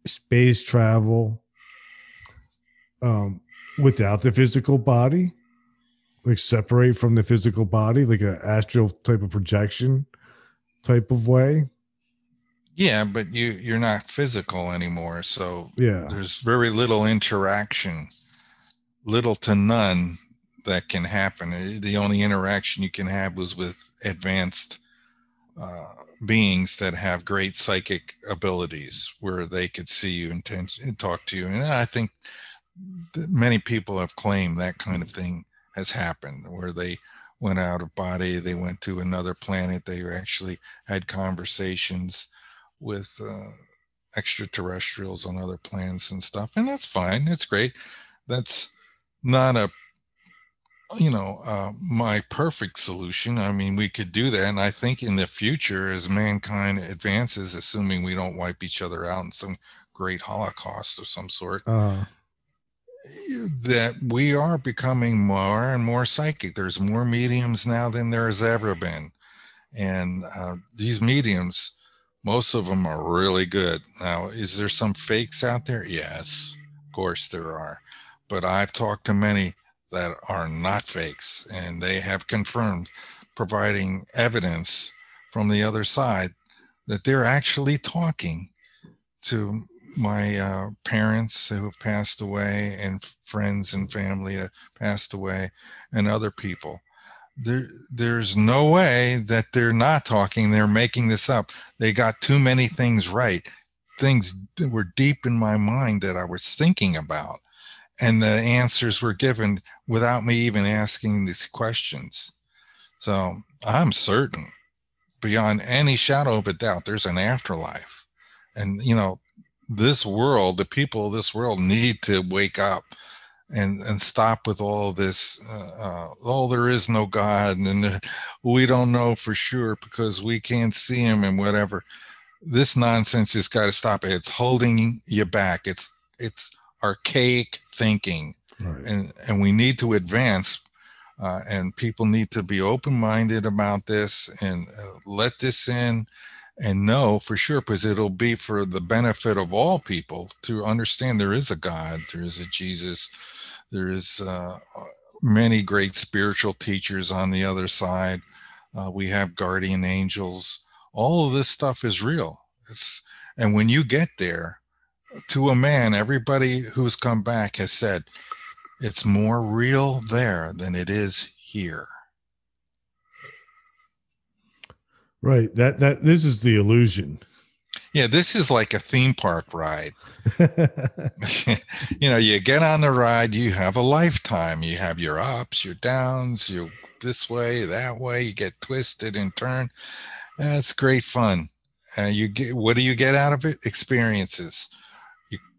space travel, um, without the physical body, like separate from the physical body, like an astral type of projection type of way. Yeah, but you you're not physical anymore, so yeah, there's very little interaction, little to none that can happen. The only interaction you can have was with advanced uh, beings that have great psychic abilities where they could see you and, and talk to you. And I think th- many people have claimed that kind of thing has happened where they went out of body, they went to another planet, they actually had conversations with uh, extraterrestrials on other planets and stuff. And that's fine, it's great. That's not a you know uh, my perfect solution i mean we could do that and i think in the future as mankind advances assuming we don't wipe each other out in some great holocaust of some sort Uh, that we are becoming more and more psychic. There's more mediums now than there has ever been. And uh, these mediums, most of them are really good. Now, is there some fakes out there? Yes, of course there are. But I've talked to many that are not fakes, and they have confirmed, providing evidence from the other side that they're actually talking to my uh, parents who have passed away and friends and family that passed away and other people. There there's no way that they're not talking they're making this up. They got too many things right things that were deep in my mind that i was thinking about and the answers were given without me even asking these questions so i'm certain beyond any shadow of a doubt there's an afterlife and you know this world, the people of this world need to wake up and and stop with all this. Uh, uh, oh, there is no God, and then we don't know for sure because we can't see Him and whatever. This nonsense has got to stop. It's holding you back. It's it's archaic thinking, right. and and we need to advance. Uh, and people need to be open-minded about this and uh, let this in and know for sure because it'll be for the benefit of all people to understand there is a god there is a jesus there is uh, many great spiritual teachers on the other side uh, we have guardian angels all of this stuff is real it's and when you get there to a man everybody who's come back has said it's more real there than it is here Right. That that this is the illusion. Yeah, this is like a theme park ride. you know, you get on the ride, you have a lifetime. You have your ups, your downs, you this way, that way, you get twisted and turned. That's great fun. Uh, you get what do you get out of it? Experiences.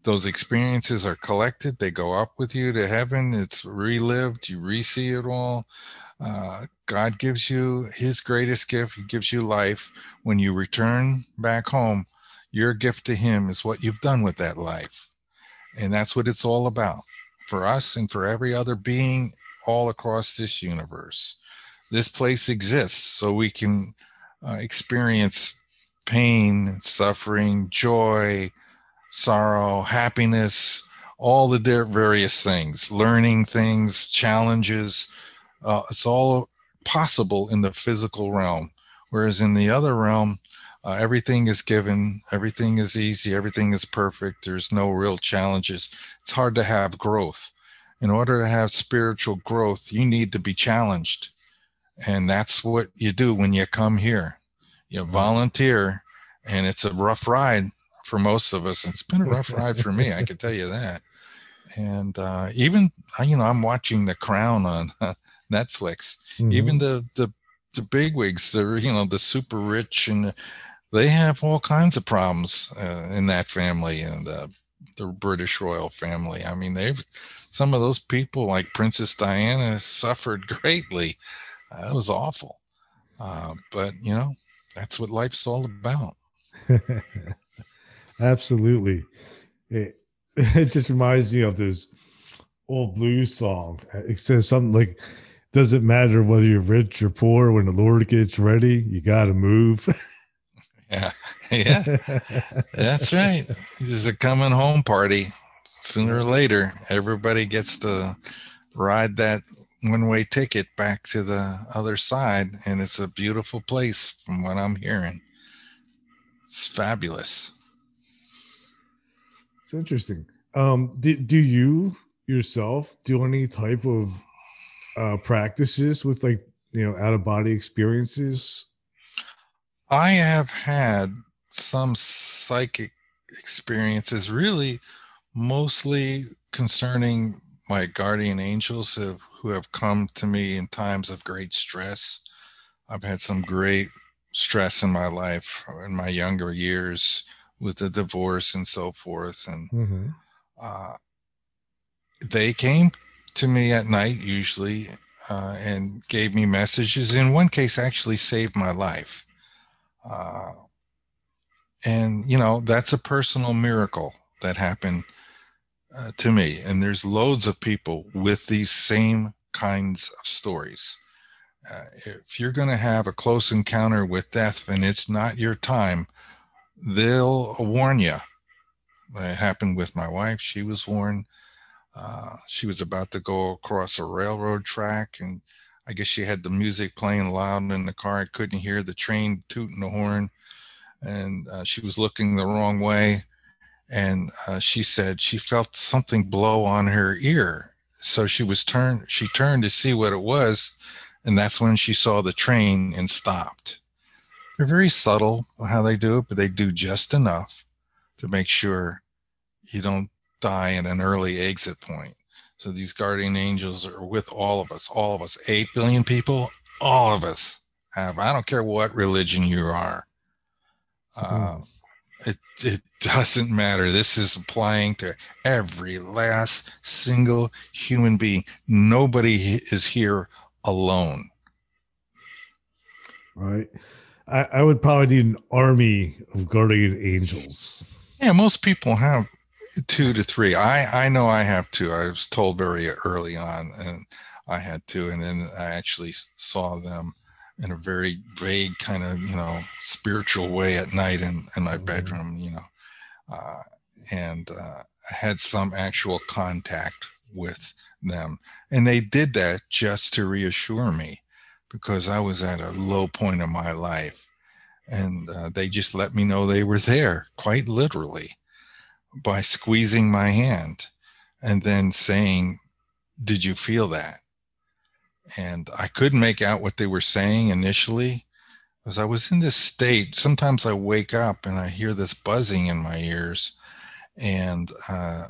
Those experiences are collected. They go up with you to heaven. It's relived. You re-see it all. Uh, God gives you his greatest gift. He gives you life. When you return back home, your gift to him is what you've done with that life. And that's what it's all about for us and for every other being all across this universe. This place exists so we can uh, experience pain, suffering, joy, sorrow, happiness, all the various things, learning things, challenges. Uh, it's all possible in the physical realm. Whereas in the other realm, uh, everything is given, everything is easy, everything is perfect. There's no real challenges. It's hard to have growth. In order to have spiritual growth, you need to be challenged. And that's what you do when you come here. You volunteer, and it's a rough ride for most of us. It's been a rough ride for me, I can tell you that. And uh, even, you know, I'm watching The Crown on Netflix. Mm-hmm. Even the the the bigwigs, they're you know the super rich, and they have all kinds of problems uh, in that family and the the British royal family. I mean, they've some of those people like Princess Diana suffered greatly. Uh, it was awful, uh, but you know that's what life's all about. Absolutely. It, it just reminds me of this old blues song. It says something like doesn't matter whether you're rich or poor. When the Lord gets ready, you got to move. yeah, yeah, that's right. This is a coming home party. Sooner or later, everybody gets to ride that one-way ticket back to the other side, and it's a beautiful place, from what I'm hearing. It's fabulous. It's interesting. Um, do, do you yourself do any type of uh, practices with like you know out of body experiences? I have had some psychic experiences, really mostly concerning my guardian angels have, who have come to me in times of great stress. I've had some great stress in my life in my younger years with the divorce and so forth. And Mm-hmm. uh, they came to me at night usually uh, and gave me messages. In one case, actually saved my life. Uh, and, you know, that's a personal miracle that happened uh, to me. And there's loads of people with these same kinds of stories. Uh, if you're going to have a close encounter with death and it's not your time, they'll warn you. It happened with my wife. She was warned. Uh, she was about to go across a railroad track, and I guess she had the music playing loud in the car. I couldn't hear the train tooting the horn, and uh, she was looking the wrong way. And uh, she said she felt something blow on her ear, so she was turned. She turned to see what it was, and that's when she saw the train and stopped. They're very subtle how they do it, but they do just enough to make sure you don't die at an early exit point. So these guardian angels are with all of us, all of us, 8 billion people, all of us have, I don't care what religion you are. Uh, it, it doesn't matter. This is applying to every last single human being. Nobody is here alone. Right. I, I would probably need an army of guardian angels. Yeah, most people have two to three. I I know I have two. I was told very early on, and I had two, and then I actually saw them in a very vague kind of you know spiritual way at night in in my Mhm. bedroom. You know, uh, and uh, I had some actual contact with them, and they did that just to reassure me because I was at a low point in my life. And uh, they just let me know they were there, quite literally by squeezing my hand and then saying, Did you feel that? And I couldn't make out what they were saying initially because I was in this state. Sometimes I wake up and I hear this buzzing in my ears, and uh,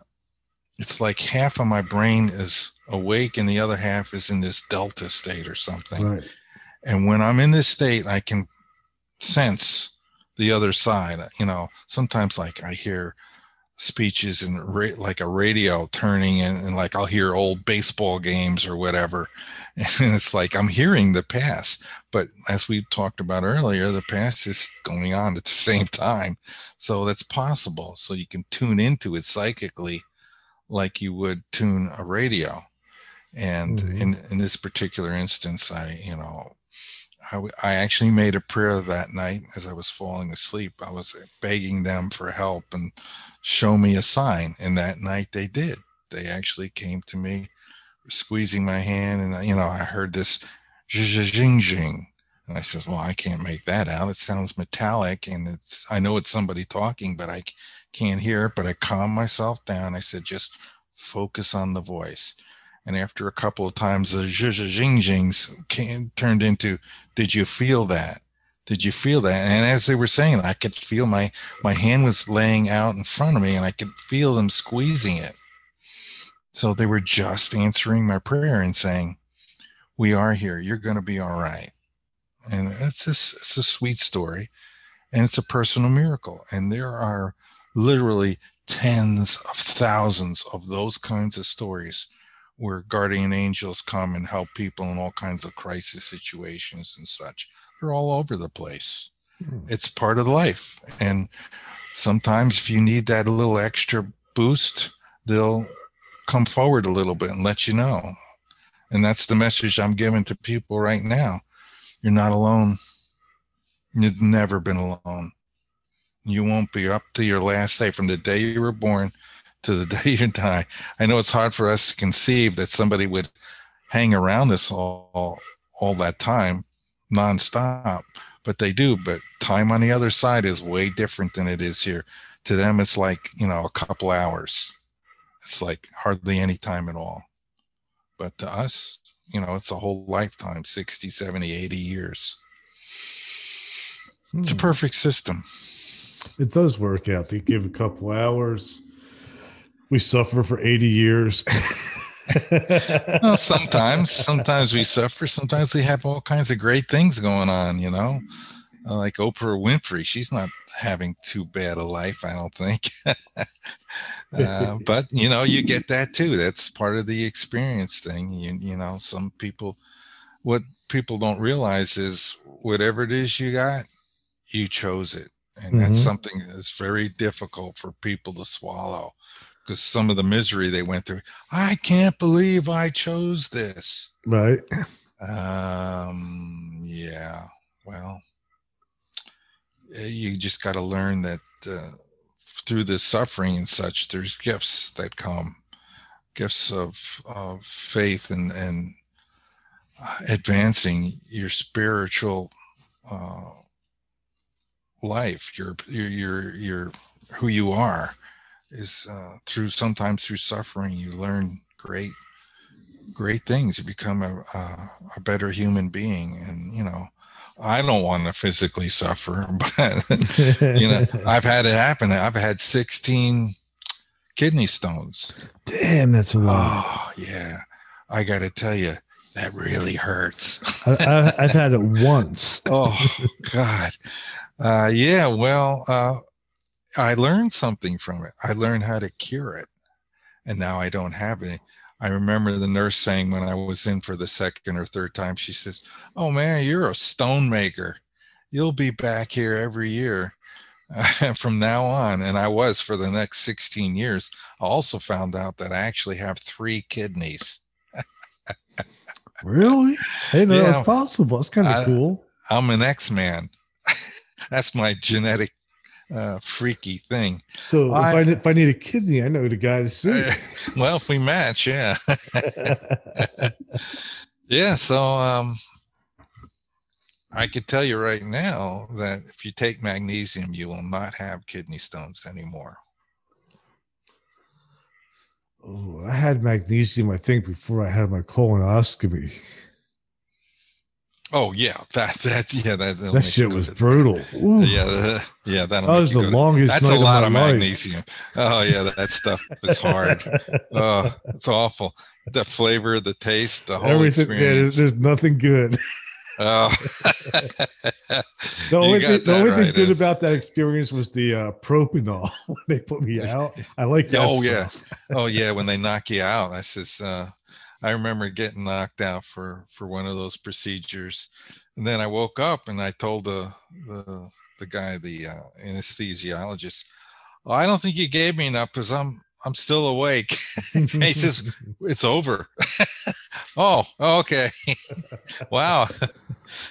it's like half of my brain is awake and the other half is in this delta state or something. Right. And when I'm in this state, I can sense the other side. You know, sometimes like I hear speeches and ra- like a radio turning and, and like I'll hear old baseball games or whatever. And it's like I'm hearing the past. But as we talked about earlier, the past is going on at the same time. So that's possible. So you can tune into it psychically like you would tune a radio. And Mhm. in, in this particular instance, I, you know, I, I actually made a prayer that night as I was falling asleep. I was begging them for help and show me a sign. And that night they did. They actually came to me, squeezing my hand. And, you know, I heard this zhing zhing. And I said, well, I can't make that out. It sounds metallic. And it's, I know it's somebody talking, but I can't hear it. But I calmed myself down. I said, just focus on the voice. And after a couple of times, the zhing zhings turned into, did you feel that? Did you feel that? And as they were saying, I could feel my my hand was laying out in front of me, and I could feel them squeezing it. So they were just answering my prayer and saying, "We are here. You're going to be all right." And it's a, it's a sweet story, and it's a personal miracle. And there are literally tens of thousands of those kinds of stories where guardian angels come and help people in all kinds of crisis situations and such. They're all over the place. Hmm. It's part of life. And sometimes if you need that little extra boost, they'll come forward a little bit and let you know. And that's the message I'm giving to people right now. You're not alone. You've never been alone. You won't be up to your last day from the day you were born to the day you die. I know it's hard for us to conceive that somebody would hang around us all all that time nonstop, but they do. But time on the other side is way different than it is here. To them, it's like, you know, a couple hours. It's like hardly any time at all. But to us, you know, it's a whole lifetime 60, 70, 80 years. It's a Hmm. perfect system. It does work out. They give a couple hours. We suffer for 80 years. well, sometimes, sometimes we suffer. Sometimes we have all kinds of great things going on. You know, uh, like Oprah Winfrey. She's not having too bad a life, I don't think. uh, but you know, you get that too. That's part of the experience thing. You you know, some people, what people don't realize is whatever it is you got, you chose it, and mm-hmm. that's something that's very difficult for people to swallow because some of the misery they went through. I can't believe I chose this. Right. Um. Yeah. Well, eh, you just got to learn that uh, through the suffering and such, there's gifts that come, gifts of of faith and and uh, advancing your spiritual uh, life, your your your your who you are is uh, through sometimes through suffering you learn great great things. You become a, a, a better human being and you know i don't want to physically suffer but you know i've had it happen. I've had 16 kidney stones. Damn that's a lot. Oh yeah. I gotta tell you that really hurts. I, have had it once. Oh god. Uh, yeah well uh, I learned something from it. I learned how to cure it. And now I don't have it. I remember the nurse saying when I was in for the second or third time, she says, Oh man, you're a stone maker. You'll be back here every year from now on. And I was for the next 16 years. I also found out that I actually have three kidneys. really? Hey, no, yeah, that's possible. That's kind of cool. I'm an X Man. that's my genetic uh, freaky thing. So I, if, I, if I need a kidney, I know the guy to see. Uh, well, if we match, yeah, yeah. So um, I could tell you right now that if you take magnesium, you will not have kidney stones anymore. Oh, I had magnesium, I think, before I had my colonoscopy. Oh yeah, that that yeah that that shit was brutal. Ooh. Yeah, yeah, that was the longest. That's a lot of, magnesium. Oh yeah, that stuff is hard. oh, it's awful. The flavor, the taste, the whole Everything, experience. Yeah, there's, nothing good. Oh, the only thing, the only right thing good about that experience was the uh, propanol when they put me out. I like that. Oh stuff. yeah, oh yeah. When they knock you out, I says, uh, I remember getting knocked out for for one of those procedures, and then I woke up and I told the the the guy, the uh, anesthesiologist, oh, I don't think you gave me enough because I'm I'm still awake. he says it's over. oh, okay. wow.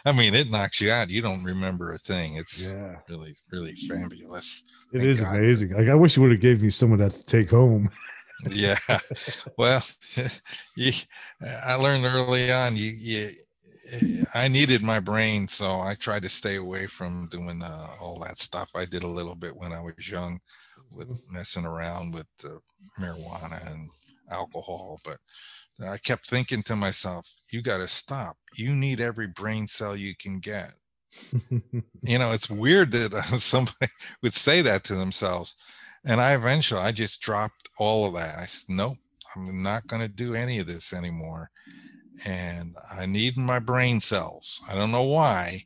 I mean, it knocks you out. You don't remember a thing. It's yeah. really, really fabulous. It Thank is God. amazing. Like I wish you would have gave me some of that to take home yeah. Well, you, I learned early on. You, you, I needed my brain, so I tried to stay away from doing uh, all that stuff. I did a little bit when I was young, with mm-hmm. messing around with uh, marijuana and alcohol, but I kept thinking to myself, "You got to stop. You need every brain cell you can get." you know, it's weird that uh, somebody would say that to themselves and I eventually I just dropped all of that. I said, nope, I'm not going to do any of this anymore. And I need my brain cells. I don't know why,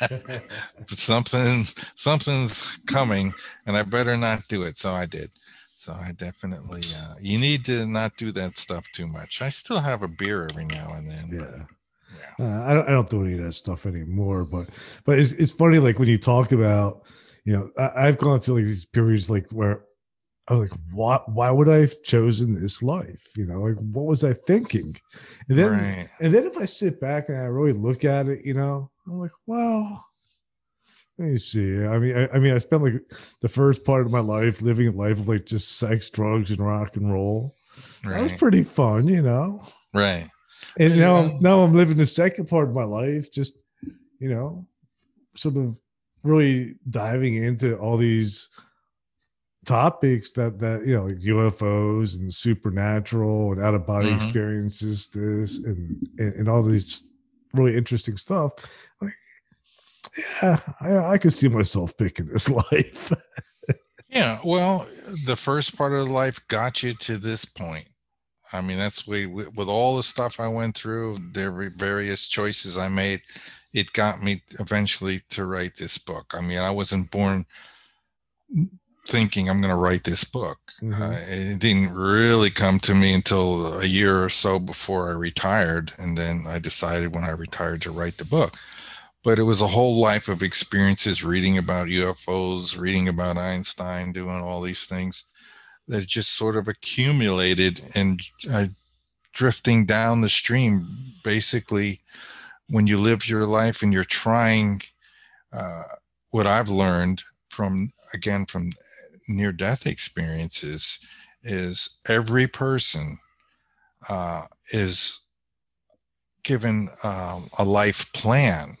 but something something's coming, and I better not do it. So I did. So I definitely uh, you need to not do that stuff too much. I still have a beer every now and then. Yeah. But, yeah. Uh, I don't I don't do any of that stuff anymore. But but it's it's funny like when you talk about you know, I, have gone through like these periods like where I was like, why why would I have chosen this life? You know, like what was I thinking? And then right. and then if I sit back and I really look at it, you know, I'm like, well, let me see. I mean, I, I mean, I spent like the first part of my life living a life of like just sex, drugs, and rock and roll. Right. That was pretty fun, you know. Right. And yeah. now, I'm, now I'm living the second part of my life, just you know, sort of really diving into all these topics that that you know like UFOs and supernatural and out of body mm-hmm. experiences this and, and, and all these really interesting stuff like yeah I, I could see myself picking this life Yeah, well, the first part of life got you to this point. I mean, that's way with all the stuff I went through, the various choices I made, it got me eventually to write this book. I mean, I wasn't born thinking I'm going to write this book. Mm-hmm. Uh, it didn't really come to me until a year or so before I retired, and then I decided when I retired to write the book. But it was a whole life of experiences reading about UFOs, reading about Einstein, doing all these things that just sort of accumulated and uh, drifting down the stream. Basically, when you live your life and you're trying, uh, what I've learned from again from near death experiences is every person uh, is given um, a life plan.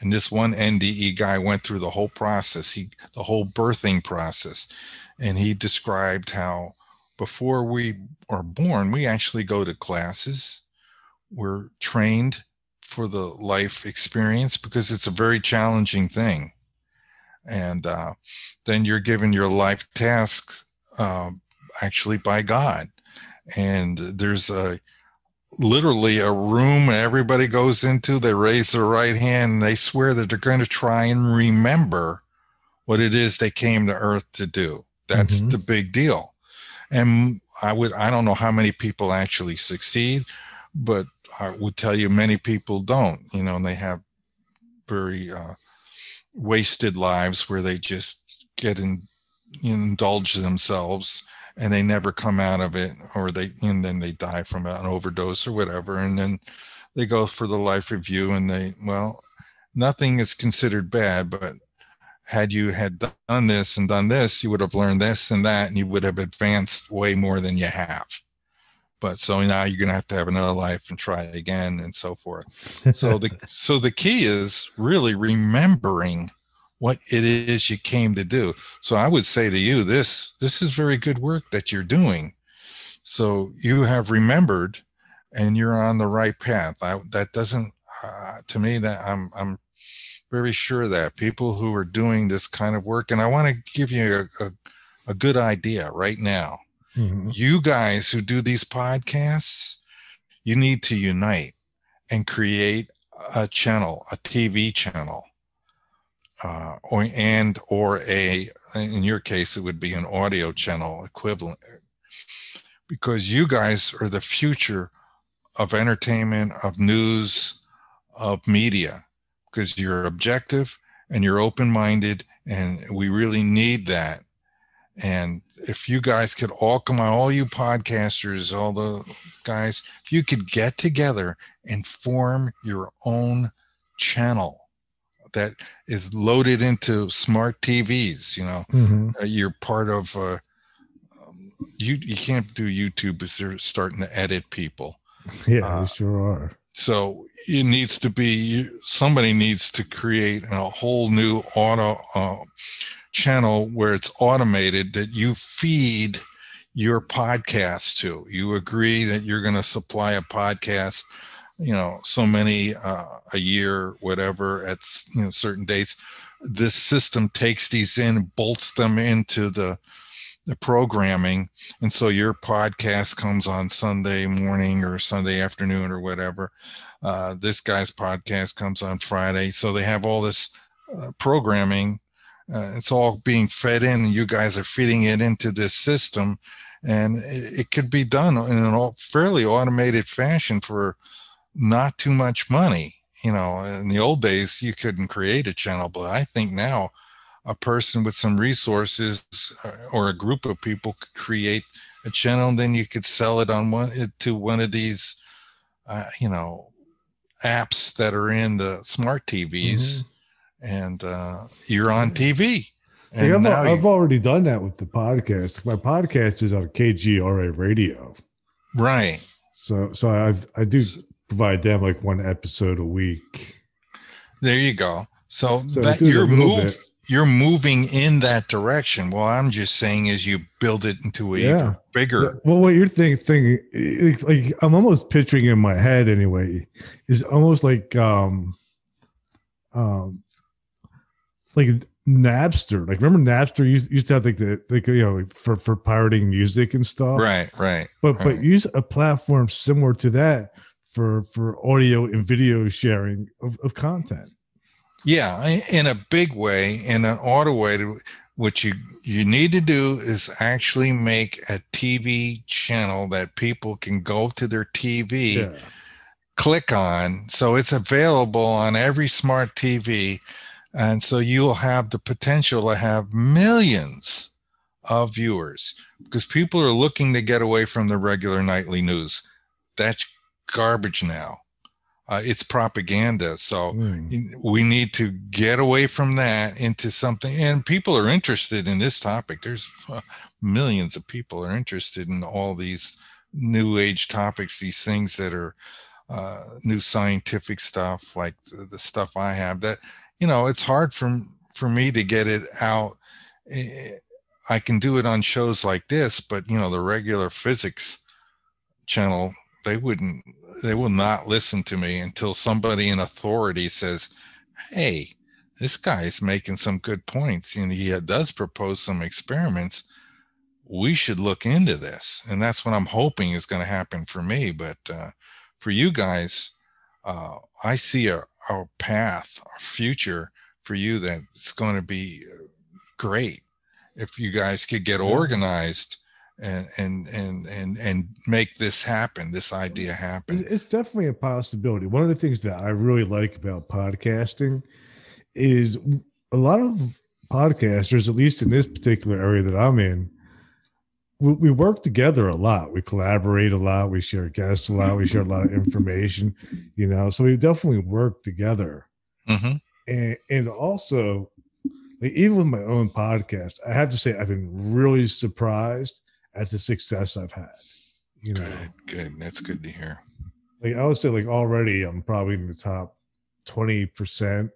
And this one NDE guy went through the whole process, he the whole birthing process, and he described how before we are born, we actually go to classes. We're trained for the life experience because it's a very challenging thing. And uh, then you're given your life tasks uh, actually by God. And there's a literally a room everybody goes into. They raise their right hand and they swear that they're going to try and remember what it is they came to earth to do. That's mm-hmm. the big deal. And I would, I don't know how many people actually succeed, but I would tell you many people don't, you know, and they have very uh, wasted lives where they just get in, indulge themselves and they never come out of it or they and then they die from an overdose or whatever. And then they go for the life review and they well nothing is considered bad but had you had done this and done this you would have learned this and that and you would have advanced way more than you have but so now you're going to have to have another life and try again and so forth so the so the key is really remembering what it is you came to do. So I would say to you, this this is very good work that you're doing. So you have remembered, and you're on the right path. I, that doesn't, uh, to me, that I'm I'm very sure that people who are doing this kind of work, and I want to give you a, a, a good idea right now. Mm-hmm. You guys who do these podcasts, you need to unite and create a channel, a TV channel uh, or and or a in your case it would be an audio channel equivalent because you guys are the future of entertainment of news of media because you're objective and you're open-minded and we really need that and if you guys could all come on all you podcasters all the guys if you could get together and form your own channel that is loaded into smart TVs. You know, mm-hmm. uh, you're part of. Uh, um, you you can't do YouTube because they're starting to edit people. Yeah, uh, sure are. So it needs to be somebody needs to create a whole new auto uh, channel where it's automated that you feed your podcast to. You agree that you're going to supply a podcast you know so many uh, a year whatever at you know certain dates. This system takes these in bolts them into the the programming and so your podcast comes on sunday morning or sunday afternoon or whatever. Uh, this guy's podcast comes on friday. So they have all this uh, programming uh, it's all being fed in and you guys are feeding it into this system and it, it could be done in a fairly automated fashion for not too much money. You know, in the old days, you couldn't create a channel, but I think now a person with some resources uh, or a group of people could create a channel, and then you could sell it on one to one of these, uh, you know, apps that are in the smart TVs, mm-hmm. And uh, you're on TV. And I've, I've already done that with the podcast. My podcast is on KGRA radio. Right. So, so I've I do provide them like one episode a week. There you go. So, so that you're move, you're moving in that direction. What I'm just saying is you build it into a yeah. bigger. Well, what you're thinking, thinking it's like I'm almost picturing in my head anyway, is almost like um um like Napster. Like remember Napster used, used to have like the like you know for for pirating music and stuff. Right, right. But right. but use a platform similar to that for for audio and video sharing of, of content. Yeah, in a big way, in an auto way. To, What you you need to do is actually make a TV channel that people can go to their TV, Yeah. click on, so it's available on every smart TV, and so you'll have the potential to have millions of viewers because people are looking to get away from the regular nightly news. That's garbage now. Uh, it's propaganda. So Mm. we need to get away from that into something and people are interested in this topic there's uh, millions of people are interested in all these new age topics these things that are uh, new scientific stuff like the, the stuff i have that you know it's hard for for me to get it out. I can do it on shows like this but you know the regular physics channel they wouldn't they will not listen to me until somebody in authority says hey this guy's making some good points and he does propose some experiments. We should look into this. And that's what i'm hoping is going to happen for me but uh, for you guys uh, i see a, a path a future for you that's going to be uh, great. If you guys could get organized and and and and and make this happen this idea happen. It's definitely a possibility. One of the things that I really like about podcasting is a lot of podcasters, at least in this particular area that I'm in, we, we work together a lot. We collaborate a lot. We share guests a lot. We share a lot of information, you know. So we definitely work together. hmm and and also like even with my own podcast i have to say i've been really surprised at the success i've had you know good good that's good to hear like i would say like already i'm probably in the top 20%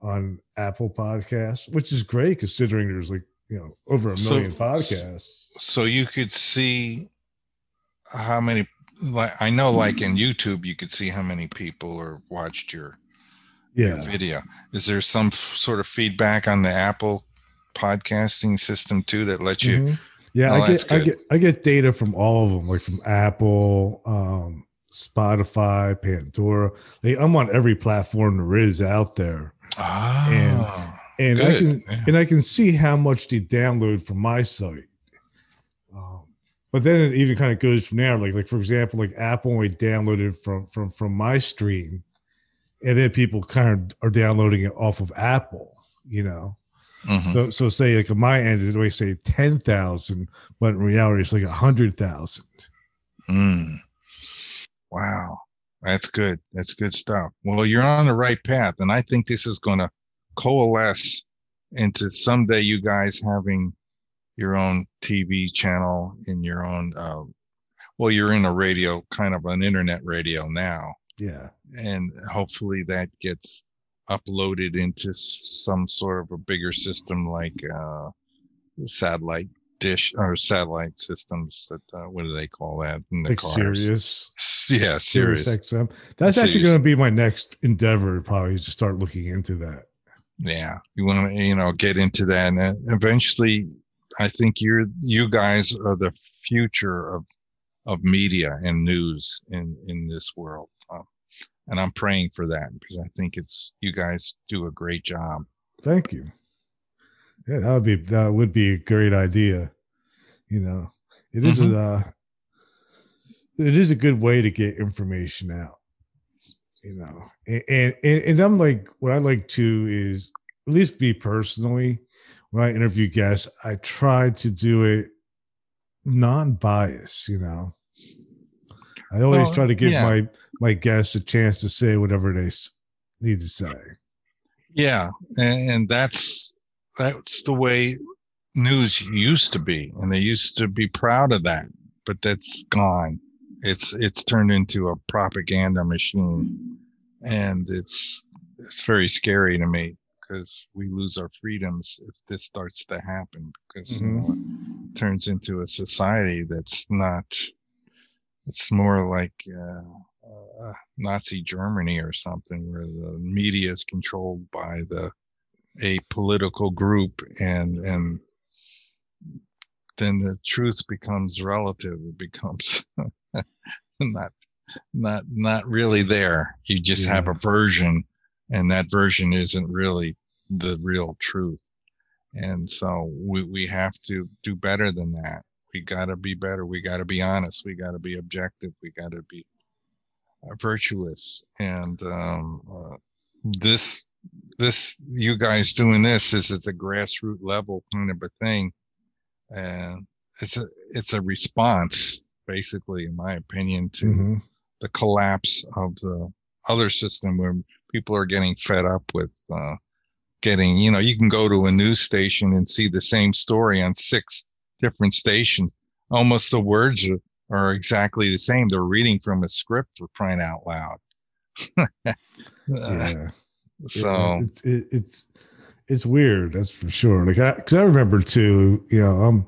on apple podcasts which is great considering there's like you know over a So- million podcasts. so you could see how many like i know like in youtube you could see how many people are watched your, your yeah. video. Is there some f- sort of feedback on the apple podcasting system too that lets you Mhm. yeah Oh, i get i get i get data from all of them like from apple um spotify pandora. Like i'm on every platform there is out there. Ah, and I Good, can yeah. and I can see how much they download from my site. Um, but then it even kind of goes from there. Like like for example, like Apple only downloaded from from from my stream, and then people kind of are downloading it off of Apple. You know, Mhm. so so say like on my end, it always say ten thousand, but in reality, it's like a hundred thousand. Mm. Wow. That's good. That's good stuff. Well, you're on the right path. And I think this is going to coalesce into someday you guys having your own TV channel in your own, uh, well, you're in a radio, kind of an internet radio now. Yeah, And hopefully that gets uploaded into some sort of a bigger system like uh, satellite dish or satellite systems that, uh, what do they call that in the like cars? Sirius, Yeah, Sirius serious. XM. That's actually going to be my next endeavor. Probably is to start looking into that. Yeah, you want to, you know, get into that, and eventually, I think you're you guys are the future of of media and news in in this world, um, and I'm praying for that because I think it's you guys do a great job. Thank you. Yeah, that would be that would be a great idea. You know, it is Mhm. a uh, it is a good way to get information out. You know, and, and and I'm like what I like to is at least be personally when I interview guests, I try to do it non-biased. You know, I always Well, try to give yeah. my my guests a chance to say whatever they need to say. Yeah, and, and that's that's the way news used to be, and they used to be proud of that, but that's gone. It's it's turned into a propaganda machine, and it's it's very scary to me because we lose our freedoms if this starts to happen because you Mhm. know, it turns into a society that's not. It's more like. Uh, uh, Nazi Germany or something, where the media is controlled by the a political group and and then the truth becomes relative it becomes not not not really there. You just yeah. have a version and that version isn't really the real truth. And so we, we have to do better than that. We got to be better. We got to be honest. We got to be objective. We got to be uh, virtuous. And um, uh, this this you guys doing this is at the grassroots level kind of a thing and it's a it's a response basically in my opinion to mm-hmm. the collapse of the other system where people are getting fed up with uh, getting you know you can go to a news station and see the same story on six different stations. Almost the words are, are exactly the same. They're reading from a script for crying out loud. Yeah. So yeah, it's it, it's it's weird. That's for sure. Like, because I, I, remember too. You know, I'm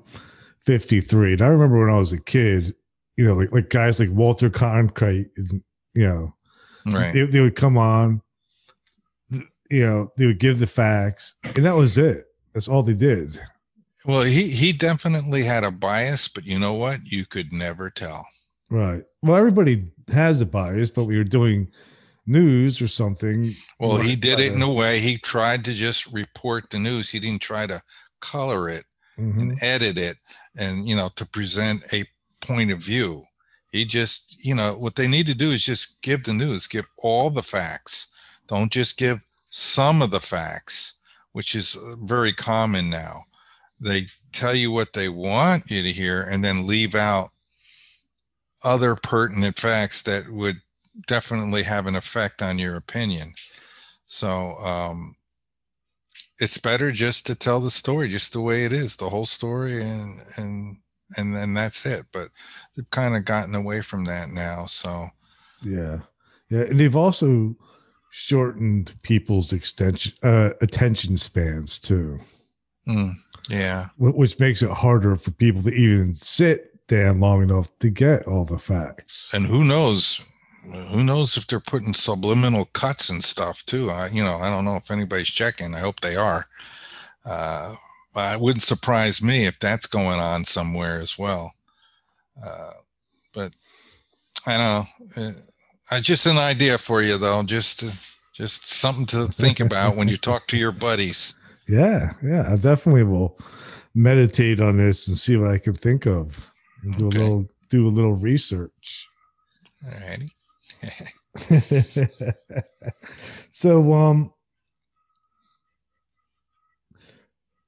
53, and I remember when I was a kid. You know, like like guys like Walter Cronkite. You know, right? They, they would come on. You know, they would give the facts, and that was it. That's all they did. Well, he he definitely had a bias, but you know what? You could never tell. Right. Well, everybody has a bias, but we were doing news or something. Well, he did it in a way he tried to just report the news. He didn't try to color it mm-hmm. and edit it and, you know, to present a point of view. He just, you know, what they need to do is just give the news, give all the facts. Don't just give some of the facts, which is uh, very common now. They tell you what they want you to hear and then leave out other pertinent facts that would definitely have an effect on your opinion. So um, it's better just to tell the story just the way it is, the whole story, and and and then that's it. But they've kind of gotten away from that now. So yeah, yeah, and they've also shortened people's extension uh, attention spans too. Mm, yeah, which makes it harder for people to even sit down long enough to get all the facts. And who knows? Who knows if they're putting subliminal cuts and stuff too. I, you know, I don't know if anybody's checking. I hope they are. Uh, it wouldn't surprise me if that's going on somewhere as well. Uh, but I know. Uh, just an idea for you though. Just to, just something to think about when you talk to your buddies. Yeah, yeah, I definitely will meditate on this and see what I can think of. And do okay. a little do a little research. All righty. so um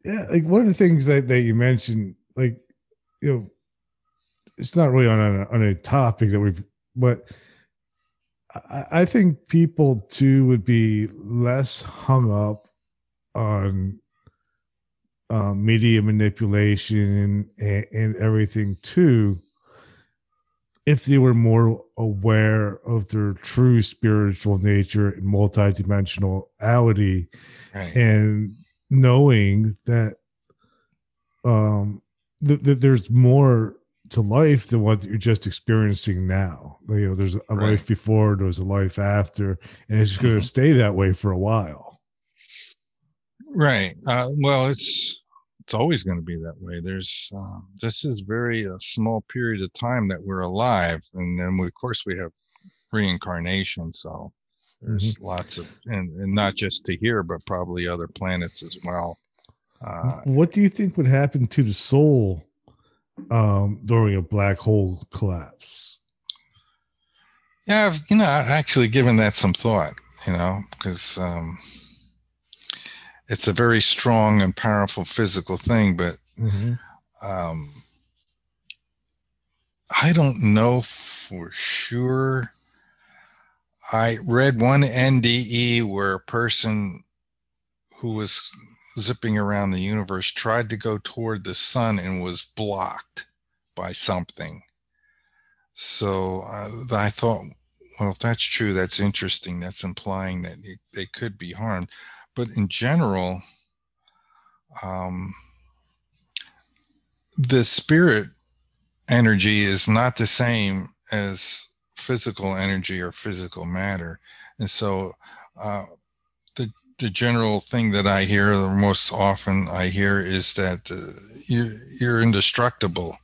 yeah like one of the things that, that you mentioned like you know it's not really on a, on a topic that we've but I, I think people too would be less hung up on uh, media manipulation and, and everything too if they were more aware of their true spiritual nature and multidimensionality right. and knowing that um that there's more to life than what you're just experiencing now you know there's a right. life before there's a life after and it's going to mm-hmm. stay that way for a while right uh, well it's it's always going to be that way. There's uh, this is very a uh, small period of time that we're alive, and then we, of course we have reincarnation. So there's mm-hmm. lots of and, and not just to here, but probably other planets as well. Uh, what do you think would happen to the soul um, during a black hole collapse? Yeah, I've, you know, I've actually given that some thought. You know, because um, it's a very strong and powerful physical thing, but mm-hmm. um, I don't know for sure. I read one NDE where a person who was zipping around the universe tried to go toward the sun and was blocked by something. So uh, I thought, well, if that's true, that's interesting. That's implying that they could be harmed but in general, um, the spirit energy is not the same as physical energy or physical matter. And so uh, the the general thing that I hear, the most often I hear, is that uh, you you're indestructible,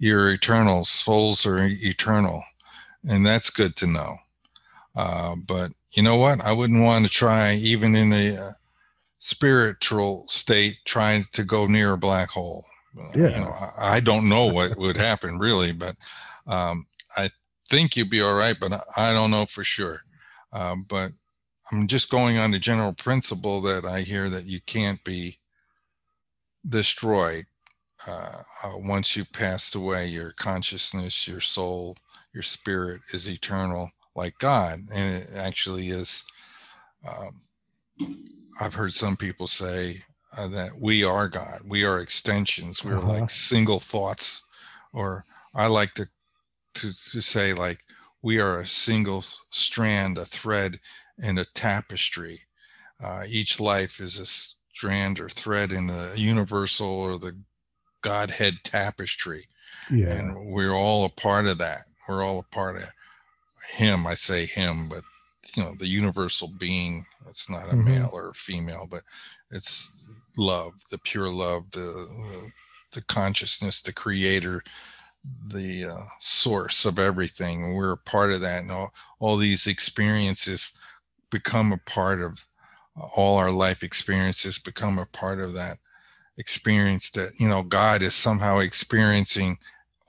you're eternal. Souls are eternal, and that's good to know. Uh, but you know what? I wouldn't want to try, even in a uh, spiritual state, trying to go near a black hole. Uh, Yeah. You know, I, I don't know what would happen really, but um, I think you'd be all right, but I, I don't know for sure. Um, but I'm just going on the general principle that I hear that you can't be destroyed uh, uh, once you've passed away. Your consciousness, your soul, your spirit is eternal, like God, and it actually is. Um, I've heard some people say uh, that we are God. We are extensions. We're Uh-huh. like single thoughts, or I like to to to say like we are a single strand, a thread in a tapestry. Uh, each life is a strand or thread in the universal or the Godhead tapestry, Yeah. and we're all a part of that. We're all a part of Him. I say Him, but you know the universal being. It's not a Mhm. male or a female, but it's love, the pure love, the the, the consciousness, the Creator, the uh, source of everything. We're a part of that, and all, all these experiences become a part of all our life experiences become a part of that experience that you know god is somehow experiencing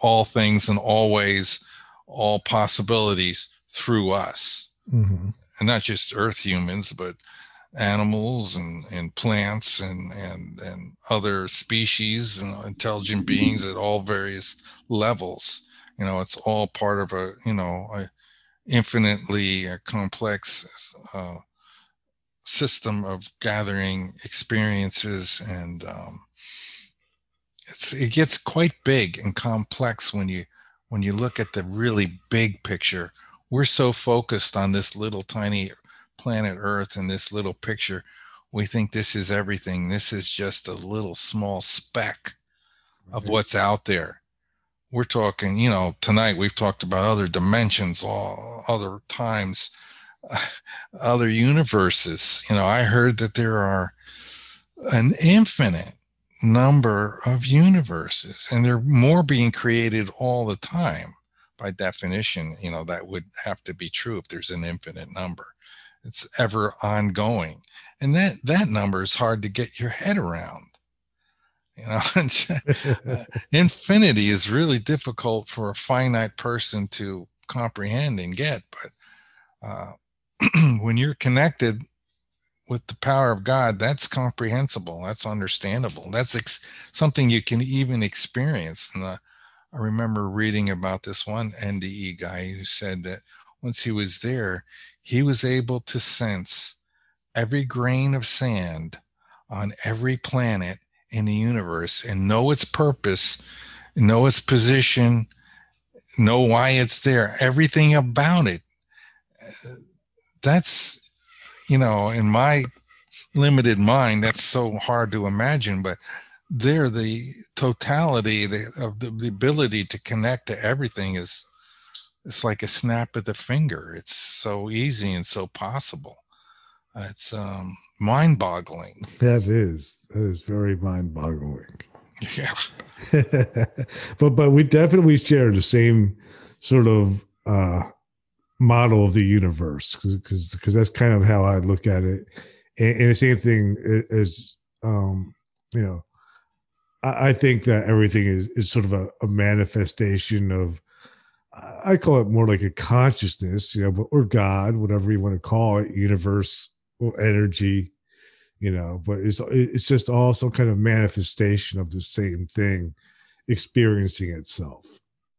all things and always all possibilities through us Mhm. and not just earth humans but animals and, and plants and, and and other species and intelligent beings at all various levels you know it's all part of a you know a infinitely uh, complex uh, system of gathering experiences and um, it's it gets quite big and complex when you when you look at the really big picture we're so focused on this little tiny planet earth and this little picture we think this is everything. This is just a little small speck of what's out there. We're talking you know tonight we've talked about other dimensions all other times other universes. You know i heard that there are an infinite number of universes and they're more being created all the time. By definition you know that would have to be true if there's an infinite number. It's ever ongoing. And that that number is hard to get your head around. You know uh, infinity is really difficult for a finite person to comprehend and get but uh, when you're connected with the power of god that's comprehensible that's understandable that's ex- something you can even experience and uh, i remember reading about this one nde guy who said that once he was there he was able to sense every grain of sand on every planet in the universe and know its purpose, know its position, know why it's there, everything about it. That's, you know, in my limited mind, that's so hard to imagine, but there, the totality the, of the, the ability to connect to everything is, it's like a snap of the finger. It's so easy and so possible. It's um, mind boggling. that is that is very mind-boggling. Yeah. but but we definitely share the same sort of uh model of the universe because because that's kind of how I look at it. And, and the same thing as um you know I, I think that everything is is sort of a, a manifestation of I call it more like a consciousness, you know, but- or God, whatever you want to call it, universe or energy, you know. But it's it's just all some kind of manifestation of the same thing, experiencing itself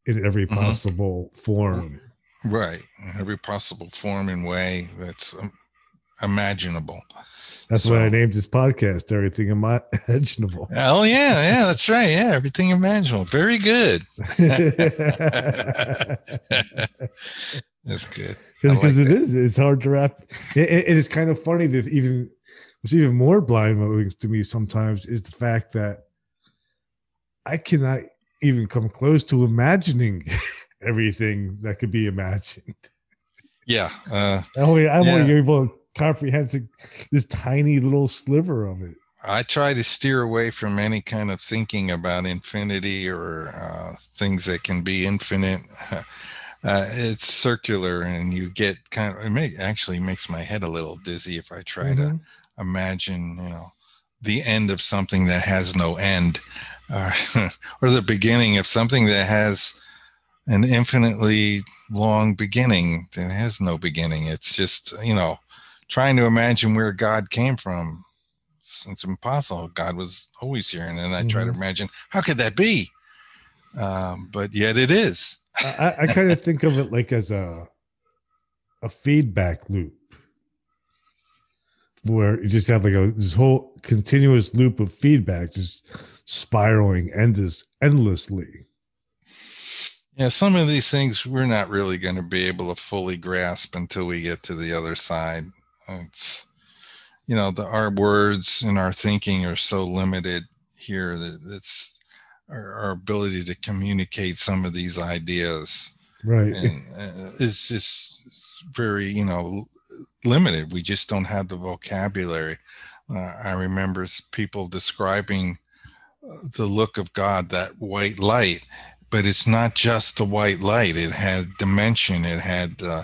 in every Mhm. possible form. Right. Every possible form and way that's um, imaginable. That's why I named this podcast "Everything Imaginable." Oh, yeah. Yeah. That's right. Yeah. Everything imaginable. Very good. That's good. Because like it is it's hard to wrap it, it- it is kind of funny that even what's even more blinding to me sometimes is the fact that i cannot even come close to imagining everything that could be imagined Yeah. Uh, i'm only, I'm only Yeah. able to comprehend this tiny little sliver of it. I try to steer away from any kind of thinking about infinity or uh, things that can be infinite. Uh, it's circular, and you get kind of. It may, actually makes my head a little dizzy if I try mm-hmm. to imagine, you know, the end of something that has no end, uh, or the beginning of something that has an infinitely long beginning that has no beginning. It's just, you know, trying to imagine where God came from it's, it's impossible. God was always here, and then I mm-hmm. try to mm-hmm. imagine how could that be, um, but yet it is. I, I kind of think of it like as a a feedback loop where you just have like a this whole continuous loop of feedback just spiraling endless endlessly yeah some of these things we're not really going to be able to fully grasp until we get to the other side. It's you know the our words and our thinking are so limited here that it's our, our ability to communicate some of these ideas right. and uh, it's just very you know limited. We just don't have the vocabulary. Uh, i remember people describing uh, the look of god that white light but it's not just the white light. It had dimension. It had uh,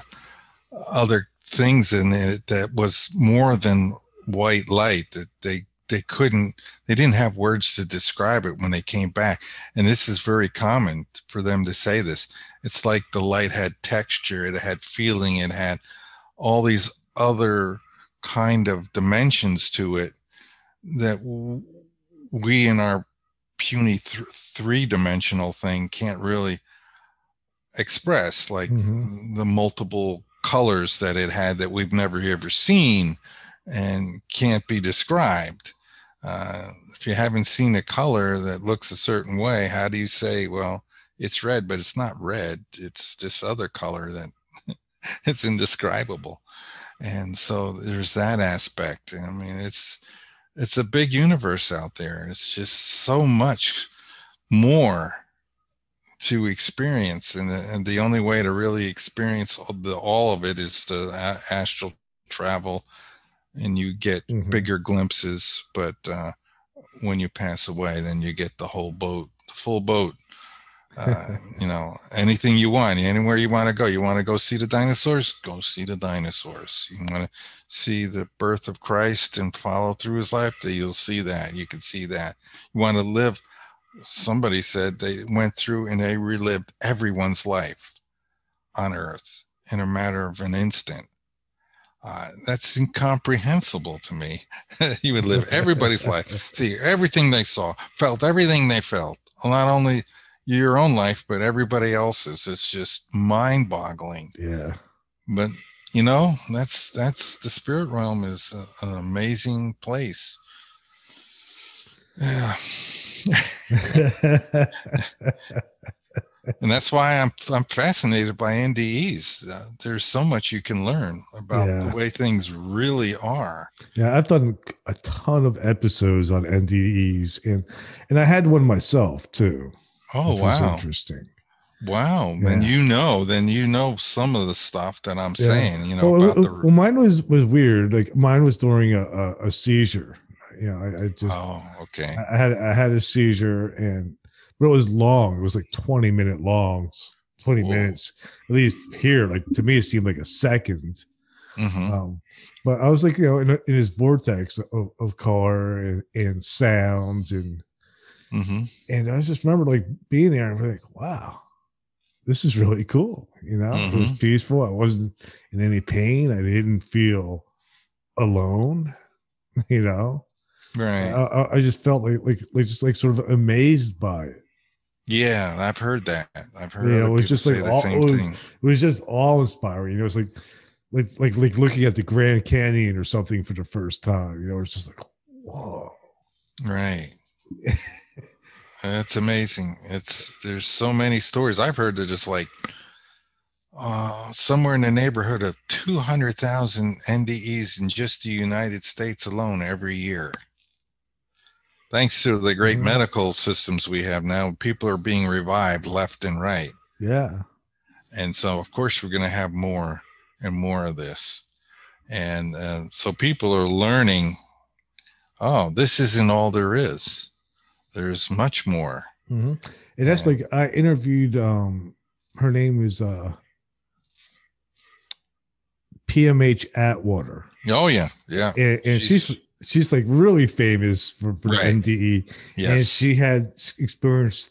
other things in it that was more than white light that they they couldn't they didn't have words to describe it when they came back. And this is very common for them to say this. It's like the light had texture. It had feeling. It had all these other kind of dimensions to it that we in our puny th- three-dimensional thing can't really express like mm-hmm. the multiple colors that it had that we've never ever seen and can't be described. Uh, if you haven't seen a color that looks a certain way, how do you say, well, it's red, but it's not red. It's this other color that it's indescribable. And so there's that aspect. I mean, it's it's a big universe out there. It's just so much more to experience, and the, and the only way to really experience all, the, all of it is to astral travel and you get mm-hmm. bigger glimpses. But uh, when you pass away, then you get the whole boat, the full boat. Uh, you know, anything you want, anywhere you want to go. You want to go see the dinosaurs? Go see the dinosaurs. You want to see the birth of Christ and follow through his life? You'll see that. You can see that. You want to live? Somebody said they went through and they relived everyone's life on earth in a matter of an instant uh, that's incomprehensible to me. you would live everybody's life, see everything they saw, felt everything they felt. Not only your own life, but everybody else's. It's just mind-boggling. Yeah. But you know, that's that's the spirit realm is a, an amazing place. Yeah. and that's why I'm I'm fascinated by NDEs. Uh, there's so much you can learn about yeah. the way things really are. Yeah, I've done a ton of episodes on NDEs, and and I had one myself too. Oh wow, interesting. Wow, yeah. then you know, then you know some of the stuff that I'm yeah. saying. You know well, about the. Well, mine was was weird. Like mine was during a, a, a seizure. You know, I, I just. Oh, okay. I had I had a seizure and but it was long. It was like 20 minute long, 20 Whoa. minutes. At least here, like to me, it seemed like a 2nd mm-hmm. um, but I was like, you know, in, in his vortex of, of color and, and sounds and mm-hmm. and I just remember like being there and like, wow, this is really cool. You know, mm-hmm. it was mm-hmm. peaceful. I wasn't in any pain. I didn't feel alone. You know, right? I, I just felt like like like just like sort of amazed by it. Yeah, I've heard that. I've heard. Yeah, it was just like all, it, was, it was just awe inspiring. You know, it's like like like like looking at the Grand Canyon or something for the first time. You know, it's just like whoa. Right. That's amazing. It's there's so many stories I've heard that it's like uh, somewhere in the neighborhood of 200,000 NDEs in just the United States alone every year thanks to the great mm-hmm. medical systems we have now, people are being revived left and right. Yeah. And so, of course, we're going to have more and more of this. and uh, so people are learning oh this isn't all there is there's much more Mm-hmm. And that's And- like I interviewed. Um, her name is uh, PMH Atwater, oh yeah yeah and, and she's, She's- she's like really famous for, for Right. the NDE, and she had experienced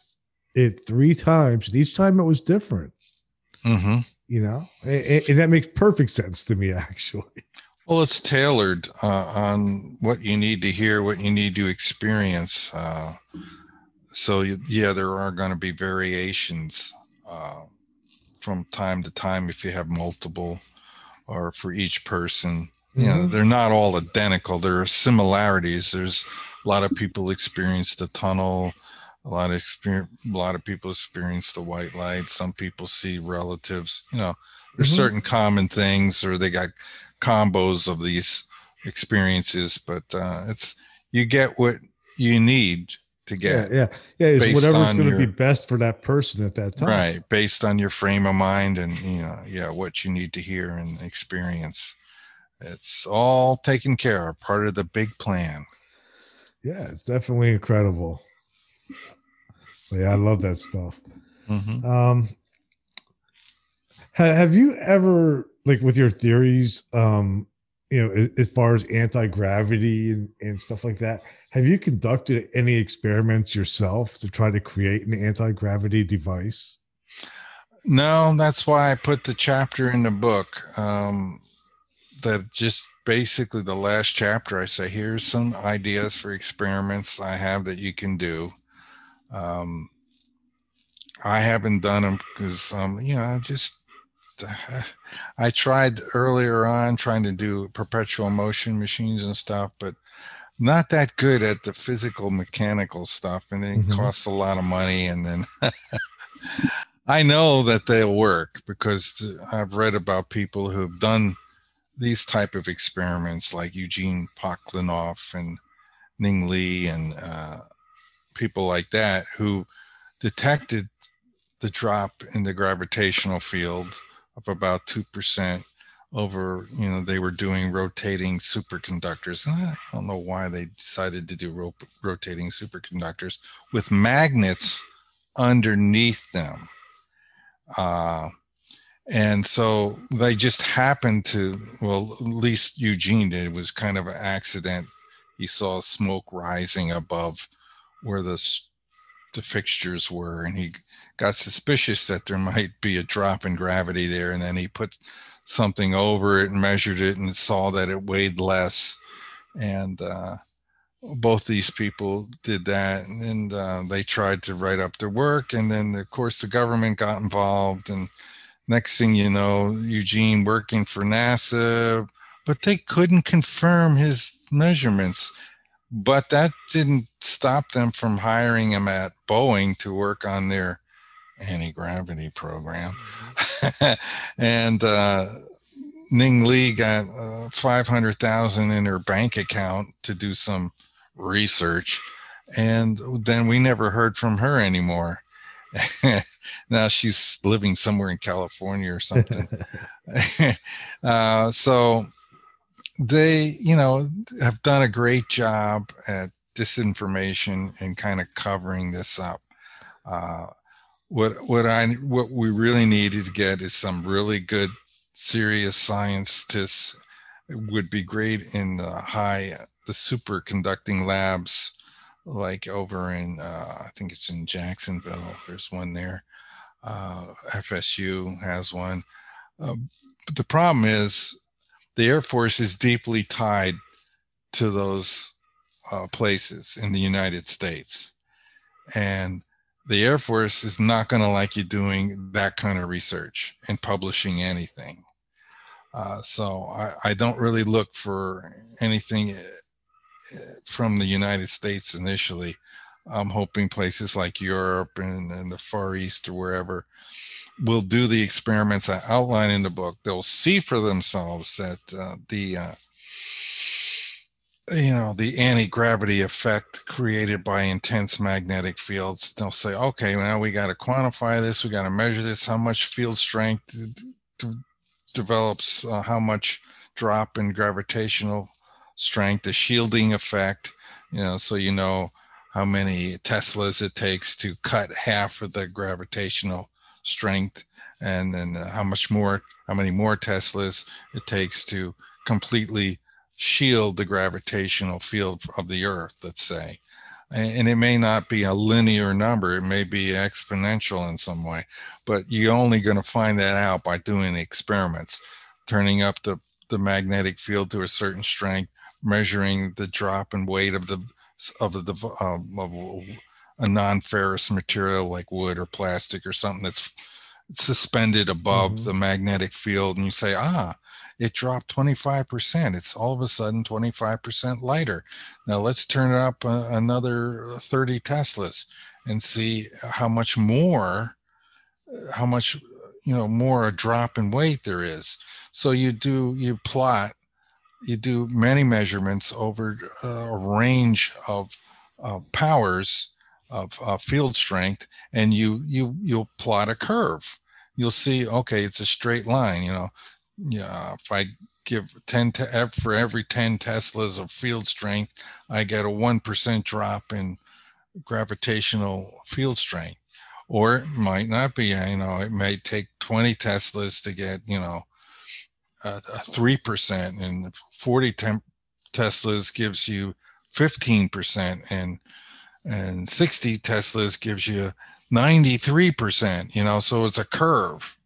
it three times, and each time it was different. hmm You know, and- and that makes perfect sense to me, actually. Well it's tailored uh, on what you need to hear what you need to experience uh, so yeah there are going to be variations uh, from time to time if you have multiple or for each person. You know Mhm. they're not all identical. There are similarities. There's a lot of people experience the tunnel a lot of experience a lot of people experience the white light. Some people see relatives. You know there's Mhm. certain common things or they got combos of these experiences but uh it's you get what you need to get yeah, yeah. yeah. It's whatever's going to be best for that person at that time. right based on your frame of mind and you know yeah what you need to hear and experience it's all taken care of part of the big plan Yeah, it's definitely incredible. But yeah, I love that stuff. Mhm. Um, have you ever, like, with your theories, um, you know, as far as anti gravity and, and stuff like that, have you conducted any experiments yourself to try to create an anti gravity device? no that's why i put the chapter in the book um that just basically the last chapter i say here's some ideas for experiments i have that you can do um i haven't done them because um you know I just i tried earlier on trying to do perpetual motion machines and stuff but not that good at the physical mechanical stuff and it Mhm. costs a lot of money and then i know that they'll work because i've read about people who've done these type of experiments like eugene Podkletnov and ning Li and uh, people like that who detected the drop in the gravitational field of about 2% over you know they were doing rotating superconductors. And i don't know why they decided to do ro- rotating superconductors with magnets underneath them. Uh, and so they just happened to well at least eugene did. It was kind of an accident. He saw smoke rising above where the the fixtures were and he got suspicious that there might be a drop in gravity there and then he put something over it and measured it and saw that it weighed less. And uh, both these people did that and uh, they tried to write up their work and then of course the government got involved and next thing you know eugene working for nasa but they couldn't confirm his measurements. But that didn't stop them from hiring him at boeing to work on their anti-gravity program and uh, Ning Li got uh, 500,000 in her bank account to do some research. And then we never heard from her anymore. now she's living somewhere in California or something. uh, so they, you know, have done a great job at disinformation and kind of covering this up. Uh, what what I what we really need to get is some really good serious scientists. It would be great in the high the superconducting labs like over in uh, I think it's in Jacksonville. There's one there. Uh, FSU has one. Uh, but the problem is the Air Force is deeply tied to those uh, places in the United States. And the Air Force is not going to like you doing that kind of research and publishing anything. Uh, so I, I don't really look for anything uh, from the United States initially. I'm hoping places like Europe and, and the Far East or wherever will do the experiments I outline in the book. They'll see for themselves that uh, the uh, you know the anti-gravity effect created by intense magnetic fields. They'll say okay now we got to quantify this we got to measure this how much field strength d- develops uh, how much drop in gravitational strength, the shielding effect, you know, so you know how many Teslas it takes to cut half of the gravitational strength, and then how much more, how many more Teslas it takes to completely shield the gravitational field of the Earth, let's say. And it may not be a linear number, it may be exponential in some way, but you're only going to find that out by doing experiments, turning up the, the magnetic field to a certain strength, measuring the drop in weight of the of the um, of a non-ferrous material like wood or plastic or something that's suspended above mm-hmm. the magnetic field and you say ah it dropped 25%. It's all of a sudden 25% lighter. Now let's turn it up uh, another 30 Teslas and see how much more, how much, you know, more a drop in weight there is. So you do, you plot, you do many measurements over uh, a range of uh, powers of uh, field strength and you you you'll plot a curve you'll see okay it's a straight line you know yeah, if I give 10 to for every 10 Teslas of field strength, I get a 1% drop in gravitational field strength. Or it might not be, you know, it may take 20 Teslas to get, you know, a, a 3% and 40 temp- Teslas gives you 15% and and 60 Teslas gives you 93%, you know, so it's a curve.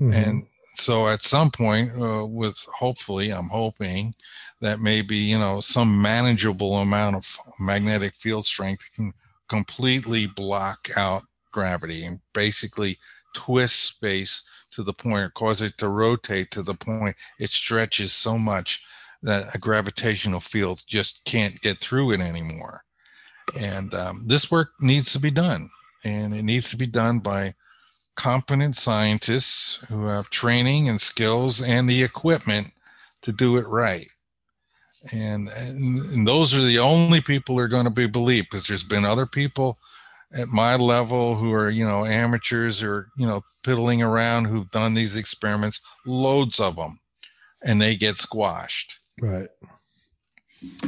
Mm-hmm. And so at some point uh, with hopefully i'm hoping that maybe you know some manageable amount of magnetic field strength can completely block out gravity and basically twist space to the point or cause it to rotate to the point it stretches so much that a gravitational field just can't get through it anymore. And um, this work needs to be done and it needs to be done by competent scientists who have training and skills and the equipment to do it right. And, and, those are the only people who are going to be believed because there's been other people at my level who are, you know, amateurs or, you know, piddling around who've done these experiments, loads of them, and they get squashed. Right.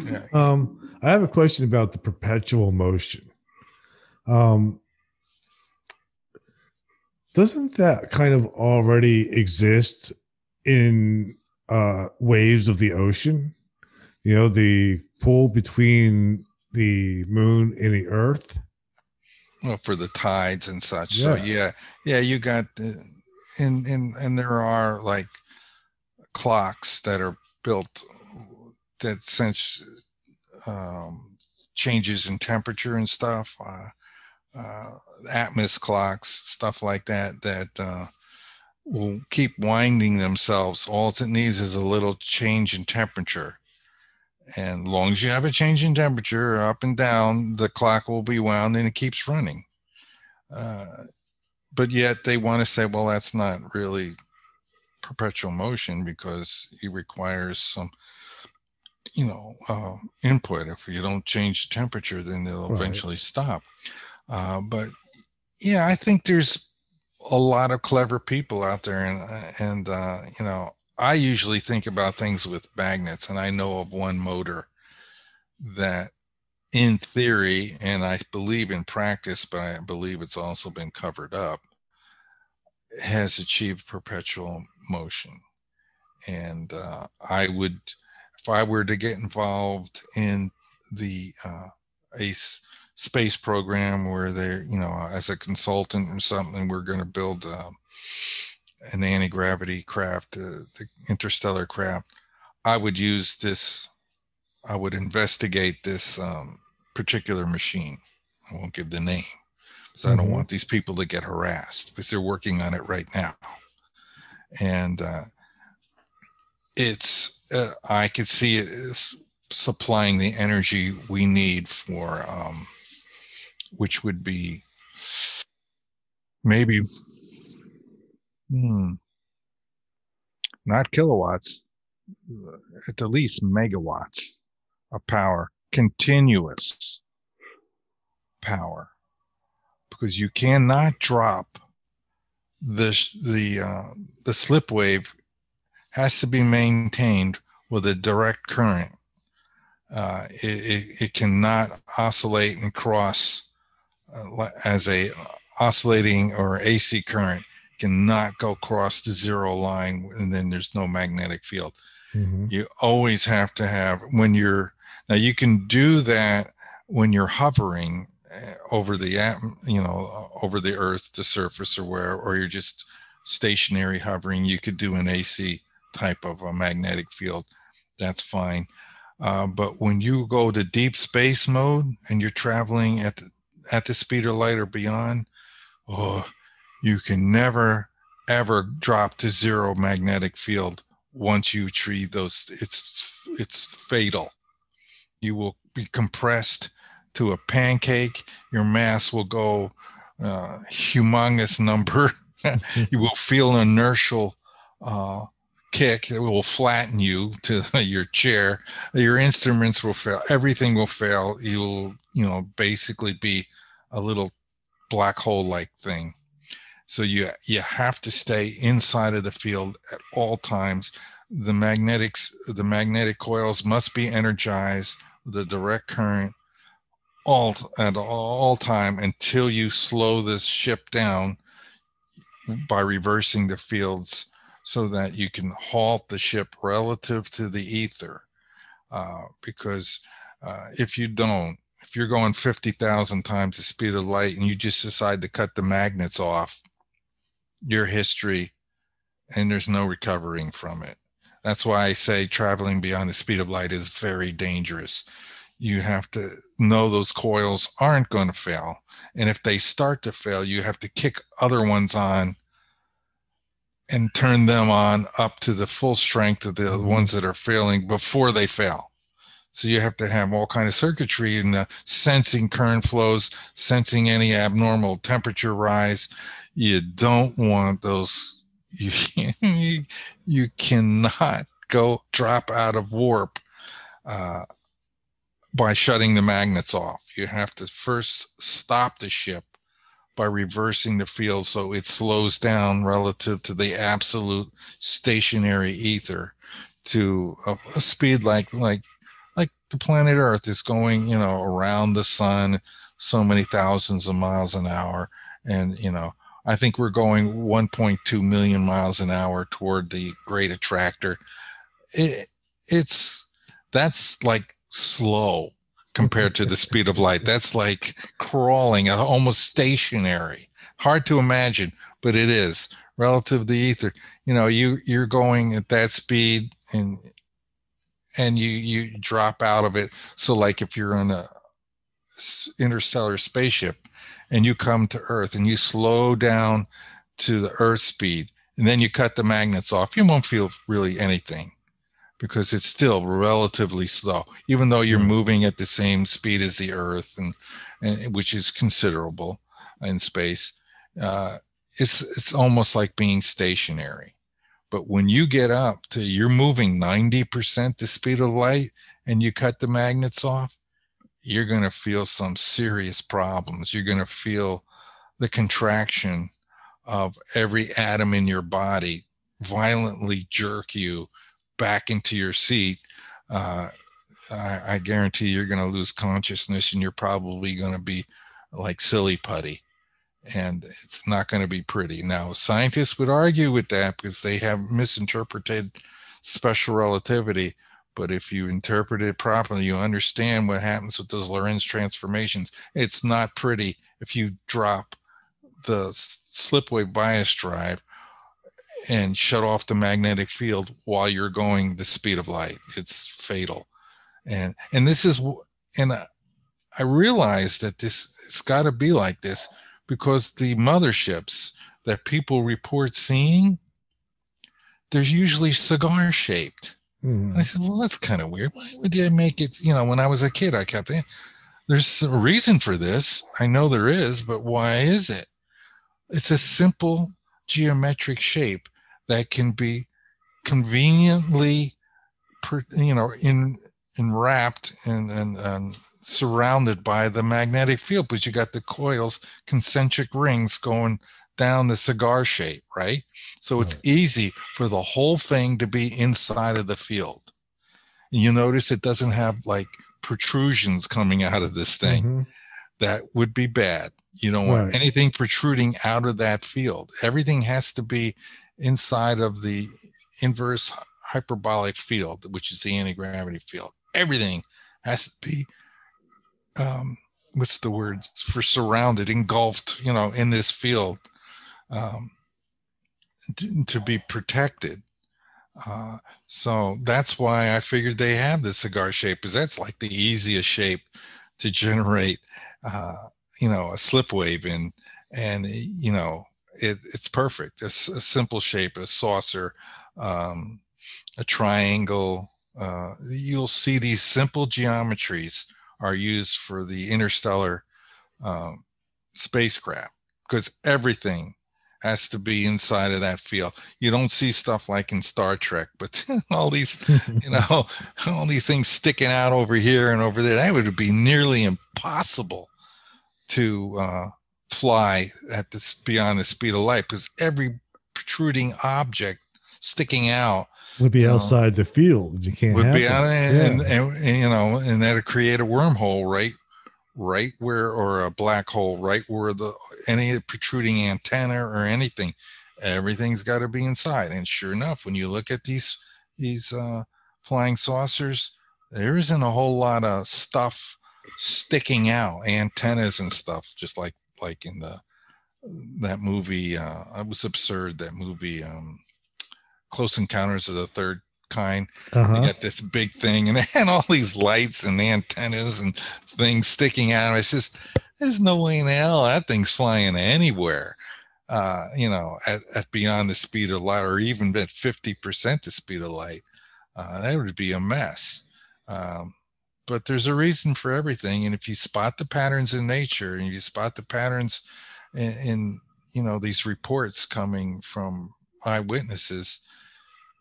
Yeah. Um, I have a question about the perpetual motion. Um, doesn't that kind of already exist in uh, waves of the ocean? You know, the pull between the moon and the earth. Well, for the tides and such. Yeah. So yeah, yeah, you got, uh, and and and there are like clocks that are built that sense um, changes in temperature and stuff. Uh, uh, Atmos clocks, stuff like that, that uh, will keep winding themselves. All it needs is a little change in temperature. And as long as you have a change in temperature up and down, the clock will be wound and it keeps running. Uh, but yet they want to say, well, that's not really perpetual motion because it requires some you know uh, input if you don't change the temperature then it'll right. eventually stop uh, but yeah, I think there's a lot of clever people out there, and and uh, you know, I usually think about things with magnets, and I know of one motor that, in theory, and I believe in practice, but I believe it's also been covered up, has achieved perpetual motion, and uh, I would, if I were to get involved in the uh, ACE space program where they're, you know, as a consultant or something, we're going to build uh, an anti gravity craft, uh, the interstellar craft. I would use this, I would investigate this um, particular machine. I won't give the name because mm-hmm. I don't mm-hmm. want these people to get harassed because they're working on it right now. And uh, it's, uh, I could see it as supplying the energy we need for um, which would be maybe hmm, not kilowatts, at the least megawatts of power, continuous power, because you cannot drop this the uh, the slip wave has to be maintained with a direct current. Uh, it, it, it, cannot oscillate and cross uh, as a oscillating or AC current cannot go across the zero line and then there's no magnetic field. Mm-hmm. You always have to have when you're now you can do that when you're hovering eh, over the you know over the earth the surface or where or you're just stationary hovering you could do an ac type of a magnetic field that's fine uh, but when you go to deep space mode and you're traveling at the at the speed of light or beyond oh you can never ever drop to zero magnetic field once you treat those it's it's fatal. You will be compressed to a pancake. Your mass will go uh, humongous number. You will feel an inertial uh, kick it will flatten you to your chair. Your instruments will fail. Everything will fail. You will you know basically be a little black hole like thing so you you have to stay inside of the field at all times. The magnetics, the magnetic coils must be energized with direct current all at all time until you slow this ship down by reversing the fields so that you can halt the ship relative to the ether. Uh, because uh, if you don't, if you're going 50,000 times the speed of light and you just decide to cut the magnets off, you're history and there's no recovering from it. That's why I say traveling beyond the speed of light is very dangerous. You have to know those coils aren't going to fail. And if they start to fail, you have to kick other ones on and turn them on up to the full strength of the ones that are failing before they fail. So you have to have all kind of circuitry and sensing current flows, sensing any abnormal temperature rise. You don't want those you you cannot go drop out of warp uh, by shutting the magnets off. You have to first stop the ship by reversing the field so it slows down relative to the absolute stationary ether to a, a speed like like like the planet earth is going you know around the sun so many thousands of miles an hour and you know I think we're going 1.2 million miles an hour toward the great attractor. It, it's that's like slow compared to the speed of light. That's like crawling, uh, almost stationary. Hard to imagine, but it is relative to the ether. You know, you you're going at that speed and and you you drop out of it. So like if you're on a interstellar spaceship and you come to Earth and you slow down to the Earth speed, and then you cut the magnets off, you won't feel really anything because it's still relatively slow, even though you're hmm. moving at the same speed as the Earth, and, and which is considerable in space. Uh, it's it's almost like being stationary. But when you get up to you're moving 90% the speed of light and you cut the magnets off, you're going to feel some serious problems. You're going to feel the contraction of every atom in your body violently jerk you back into your seat. Uh, I, I, guarantee you're going to lose consciousness and you're probably going to be like silly putty. And it's not going to be pretty. Now, scientists would argue with that because they have misinterpreted special relativity but if you interpret it properly, you understand what happens with those Lorentz transformations. It's not pretty if you drop the slip wave bias drive and shut off the magnetic field while you're going the speed of light. It's fatal. And and this is and I realize that this it's got to be like this because the motherships that people report seeing, there's usually cigar shaped Mm. I said, well, that's kind of weird. Why would you make it? You know, when I was a kid, I kept it. There's a reason for this. I know there is, but why is it? It's a simple geometric shape that can be conveniently, you know, in enwrapped and, and, and surrounded by the magnetic field, but you got the coils, concentric rings going down the cigar shape, right? So it's easy for the whole thing to be inside of the field. And you notice it doesn't have like protrusions coming out of this thing. Mhm. That would be bad. You don't want Right. anything protruding out of that field. Everything has to be inside of the inverse hyperbolic field, which is the anti-gravity field. Everything has to be um what's the word for surrounded, engulfed, you know, in this field um to, to be protected. Uh, so that's why I figured they have the cigar shape, because that's like the easiest shape to generate, uh, you know, a slip wave in, and you know, it, it's perfect. It's a simple shape, a saucer, um, a triangle. Uh, you'll see these simple geometries are used for the interstellar um, spacecraft because everything has to be inside of that field. You don't see stuff like in Star Trek, but all these, you know, all these things sticking out over here and over there. That would be nearly impossible to uh, fly at this beyond the speed of light because every protruding object sticking out Would be outside the field. You can't. would be on it, Yeah. and, and, and, you know, and that'd create a wormhole right, right where, or a black hole right where the any protruding antenna or anything, everything's got to be inside. And sure enough, when you look at these these uh, flying saucers, there isn't a whole lot of stuff sticking out, antennas and stuff, just like like in the that movie. Uh, it was absurd. That movie, um, Close Encounters of the Third Kind. They Uh-huh. got this big thing and they had all these lights and antennas and things sticking out. It's just, there's no way in hell that thing's flying anywhere, uh, you know, at, at beyond the speed of light or even at 50% the speed of light. Uh, that would be a mess. Um, but there's a reason for everything. And if you spot the patterns in nature and you spot the patterns in, in you know, these reports coming from eyewitnesses,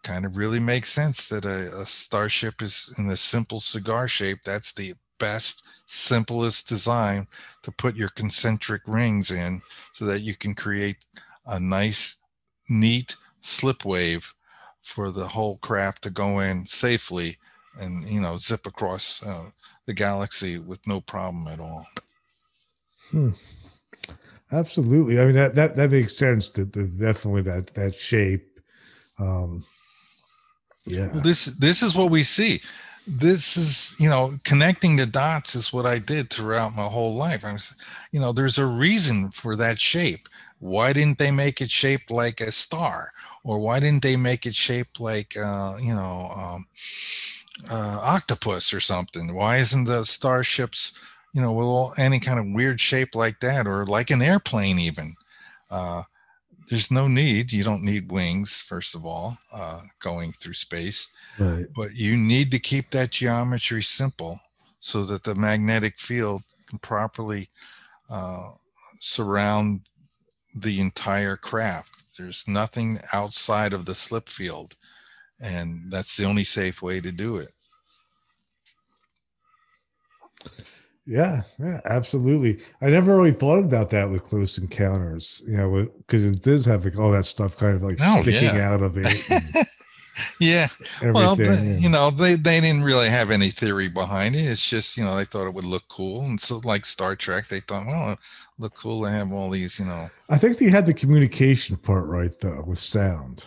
kind of really makes sense that a, a starship is in the simple cigar shape. That's the best, simplest design to put your concentric rings in so that you can create a nice, neat slip wave for the whole craft to go in safely and, you know, zip across uh, the galaxy with no problem at all. Absolutely. I mean that that that makes sense. That, that definitely that that shape. Um, yeah. Well, this this is what we see. This is you know connecting the dots is what I did throughout my whole life. I was, you know, there's a reason for that shape. Why didn't they make it shaped like a star, or why didn't they make it shaped like uh, you know um, uh, octopus or something? Why isn't the starships you know with all, any kind of weird shape like that, or like an airplane even? Uh, there's no need. You don't need wings, first of all, uh, going through space, Right. but you need to keep that geometry simple so that the magnetic field can properly uh, surround the entire craft. There's nothing outside of the slip field, and that's the only safe way to do it. Yeah, yeah, absolutely. I never really thought about that with close encounters, you know, because it does have like all that stuff kind of like Oh, sticking yeah. out of it. yeah, well, the- you know, they, they didn't really have any theory behind it. It's just, you know, they thought it would look cool. And so, like Star Trek, they thought, well, it look cool to have all these, you know. I think they had the communication part right though with sound.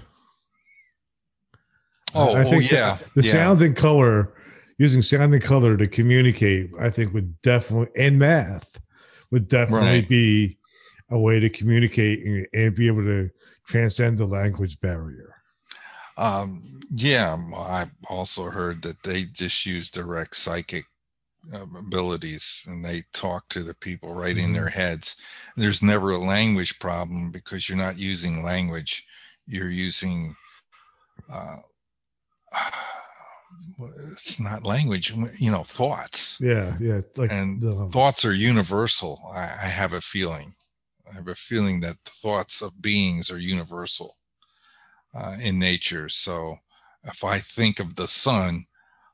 Oh, I oh think yeah. The yeah. sound and color, using sound and color to communicate, I think would definitely, and math would definitely Right. be a way to communicate and, and be able to transcend the language barrier. Um, yeah, I also heard that they just use direct psychic um, abilities and they talk to the people right in Mhm. their heads. There's never a language problem because you're not using language, you're using. Uh, it's not language, you know, thoughts. Yeah, yeah. Like and the, thoughts are universal. I, I have a feeling. I have a feeling that the thoughts of beings are universal uh, in nature. So if I think of the sun,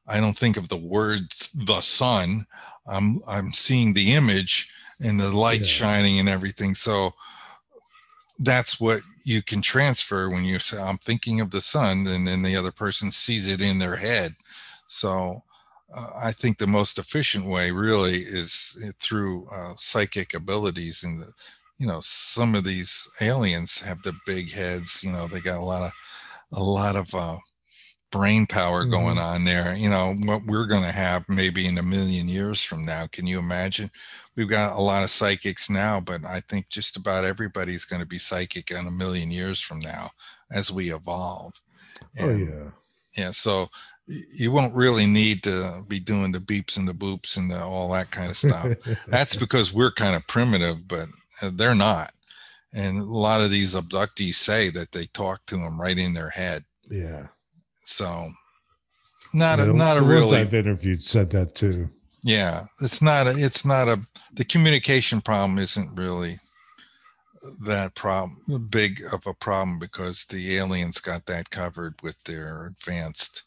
I don't think of the words "the sun." I'm I'm seeing the image and the light Yeah. shining and everything. So that's what you can transfer when you say I'm thinking of the sun, and then the other person sees it in their head. So uh, I think the most efficient way really is uh, through uh, psychic abilities. And the, you know, some of these aliens have the big heads. You know, they got a lot of a lot of uh, brain power mm-hmm. going on there. You know, what we're going to have maybe in a million years from now. Can you imagine? We've got a lot of psychics now, but I think just about everybody's going to be psychic in a million years from now as we evolve. Oh, and, oh yeah. Yeah. So you won't really need to be doing the beeps and the boops and the, all that kind of stuff. That's because we're kind of primitive, but uh, they're not. And a lot of these abductees say that they talk to them right in their head. Yeah. So not yeah, a not a really I've interviewed said that too. Yeah. It's not a it's not a the communication problem isn't really that problem big of a problem because the aliens got that covered with their advanced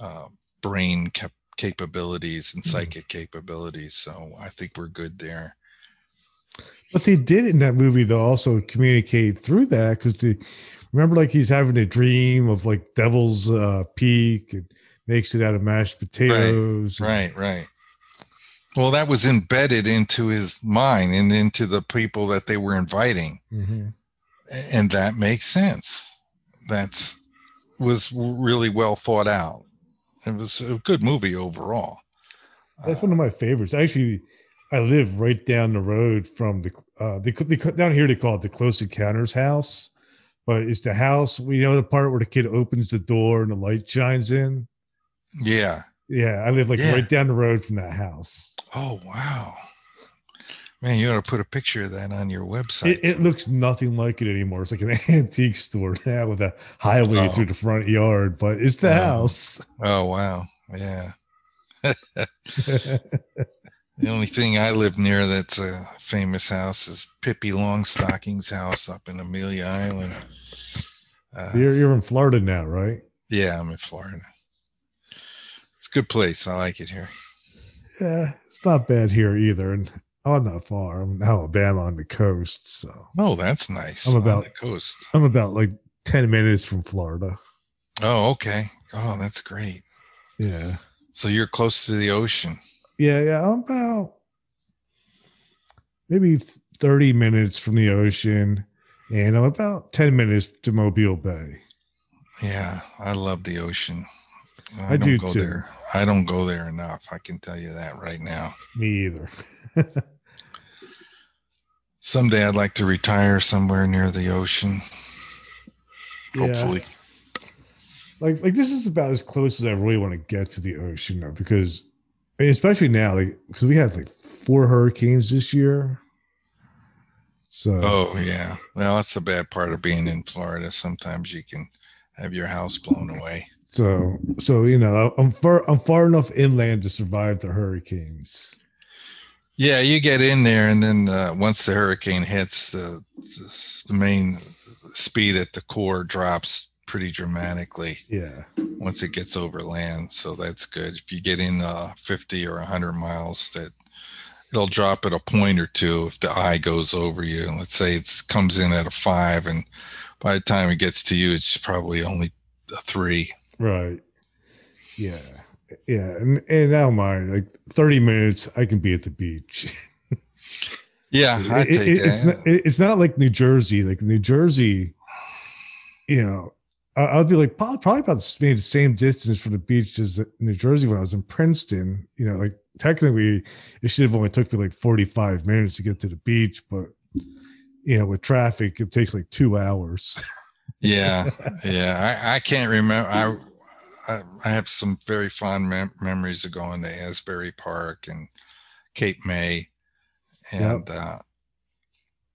uh, brain cap- capabilities and hmm. psychic mm. capabilities. So I think we're good there. But they did in that movie, though, also communicate through that because the remember, like he's having a dream of like Devil's uh, Peak and makes it out of mashed potatoes. Right, and, right, right. Well, that was embedded into his mind and into the people that they were inviting, mm-hmm. and that makes sense. That's was really well thought out. It was a good movie overall. That's one of my favorites. Actually, I live right down the road from the uh they, could they down here they call it the close encounters house, but it's the house we you know the part where the kid opens the door and the light shines in. Yeah. Yeah, I live like yeah. right down the road from that house. Oh wow. Man, you ought to put a picture of that on your website. It, it looks nothing like it anymore. It's like an antique store now with a highway oh. through the front yard, but it's the oh. house. Oh wow. Yeah. The only thing I live near that's a famous house is Pippi Longstocking's house up in Amelia Island. Uh, you're you're in Florida now, right? Yeah, I'm in Florida. It's a good place. I like it here. Yeah, it's not bad here either, and Oh, I'm not far. I'm in Alabama on the coast, so. Oh, that's nice. I'm about the coast. I'm about like ten minutes from Florida. Oh, okay. Oh, that's great. Yeah. So you're close to the ocean. Yeah, yeah. I'm about maybe 30 minutes from the ocean, and I'm about 10 minutes to Mobile Bay. Yeah, I love the ocean. I, I do go too. there. I don't go there enough. I can tell you that right now. Me either. Someday I'd like to retire somewhere near the ocean. Hopefully. Yeah. Like like this is about as close as I really want to get to the ocean though, because especially now, like because we had like four hurricanes this year. So oh yeah, well that's the bad part of being in Florida. Sometimes you can have your house blown away. So so you know I'm far I'm far enough inland to survive the hurricanes. Yeah, you get in there, and then uh, once the hurricane hits, the the main speed at the core drops pretty dramatically. Yeah. Once it gets over land, so that's good. If you get in uh, 50 or 100 miles, that it'll drop at a point or two if the eye goes over you. And let's say it comes in at a five, and by the time it gets to you, it's probably only a three. Right. Yeah. Yeah. And, and I don't mind. Like 30 minutes, I can be at the beach. yeah. I it, it, it's, not, it's not like New Jersey. Like New Jersey, you know, I'd be like probably about the same distance from the beach as New Jersey when I was in Princeton. You know, like technically it should have only took me like 45 minutes to get to the beach, but you know, with traffic, it takes like two hours. yeah. Yeah. I, I can't remember. I, I, I have some very fond mem- memories of going to Asbury Park and Cape May. And, yep. uh,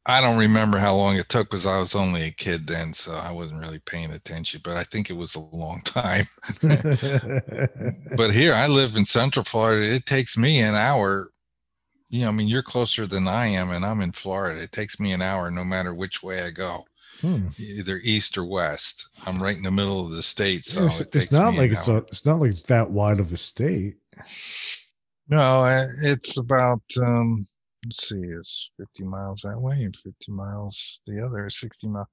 I don't remember how long it took because I was only a kid then, so I wasn't really paying attention. But I think it was a long time. but here, I live in Central Florida. It takes me an hour. You know, I mean, you're closer than I am, and I'm in Florida. It takes me an hour no matter which way I go, hmm. either east or west. I'm right in the middle of the state, so it's, it it's not like it's a, it's not like it's that wide of a state. No, it's about um, let's see, it's 50 miles that way and 50 miles the other, 60 miles.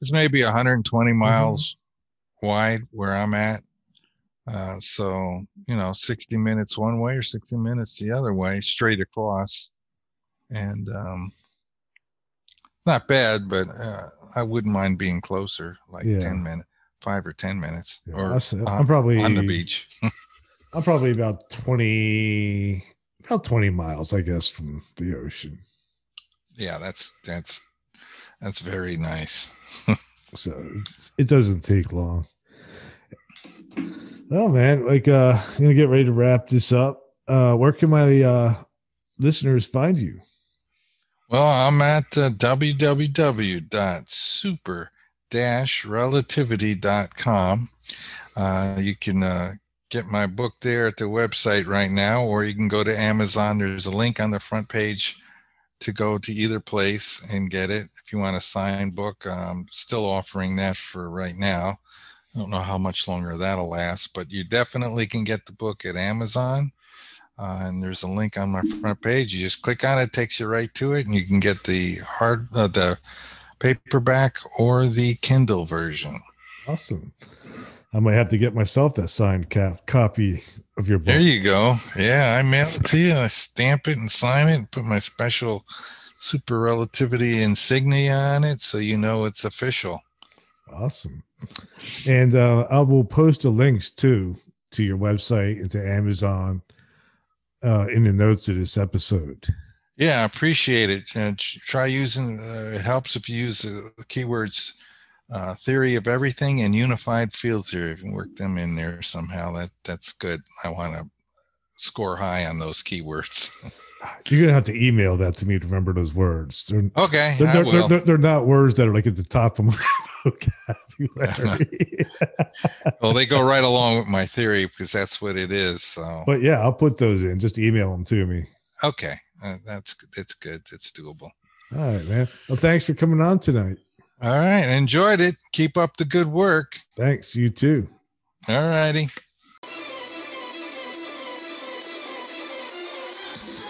It's maybe 120 mm-hmm. miles mm-hmm. wide where I'm at. Uh, so you know, 60 minutes one way or 60 minutes the other way, straight across, and um, not bad, but uh, I wouldn't mind being closer, like Yeah. 10 minutes, five or 10 minutes, Yeah, or I said- on- I'm probably on the beach. I'm probably about twenty, about twenty miles, I guess, from the ocean. yeah, that's that's that's very nice. So it doesn't take long. Oh man, like uh I'm gonna get ready to wrap this up. Uh where can my uh listeners find you? Well, I'm at uh, www.super-relativity.com. Uh, you can uh, get my book there at the website right now, or you can go to Amazon. There's a link on the front page to go to either place and get it. If you want a signed book, I'm still offering that for right now. I don't know how much longer that'll last, but you definitely can get the book at Amazon. Uh, and there's a link on my front page. You just click on it, takes you right to it, and you can get the hard, uh, the paperback or the Kindle version. Awesome. I might have to get myself that signed cap copy of your book. There you go. Yeah, I mail it to you. I stamp it and sign it, and put my special super relativity insignia on it, so you know it's official. Awesome. And uh, I will post the links too to your website and to Amazon uh, in the notes of this episode. Yeah, I appreciate it. And try using. Uh, it helps if you use the keywords uh, "theory of everything" and "unified field theory." If you work them in there somehow, that that's good. I want to score high on those keywords. You're gonna have to email that to me to remember those words. They're, Okay, they're, I they're, will. they're, they're not words that are like at the top of my vocabulary. well, they go right along with my theory because that's what it is. So, but yeah, I'll put those in. Just email them to me. okay, uh, that's that's good. That's doable. All right, man. Well, thanks for coming on tonight. All right, enjoyed it. Keep up the good work. Thanks. You too. All righty.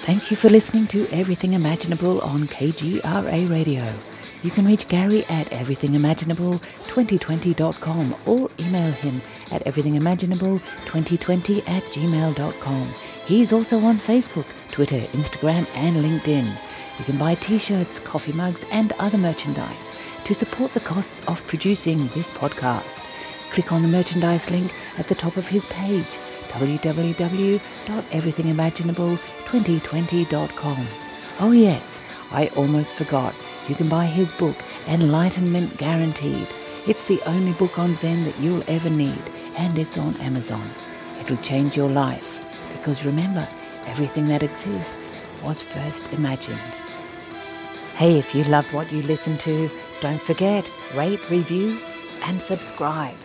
Thank you for listening to Everything Imaginable on KGRA Radio. You can reach Gary at everythingimaginable2020.com or email him at everythingimaginable2020 at gmail.com. He's also on Facebook, Twitter, Instagram, and LinkedIn. You can buy t-shirts, coffee mugs, and other merchandise to support the costs of producing this podcast. Click on the merchandise link at the top of his page www.everythingimaginable2020.com. Oh yes, I almost forgot. You can buy his book, Enlightenment Guaranteed. It's the only book on Zen that you'll ever need, and it's on Amazon. It'll change your life, because remember, everything that exists was first imagined. Hey, if you loved what you listened to, don't forget, rate, review, and subscribe.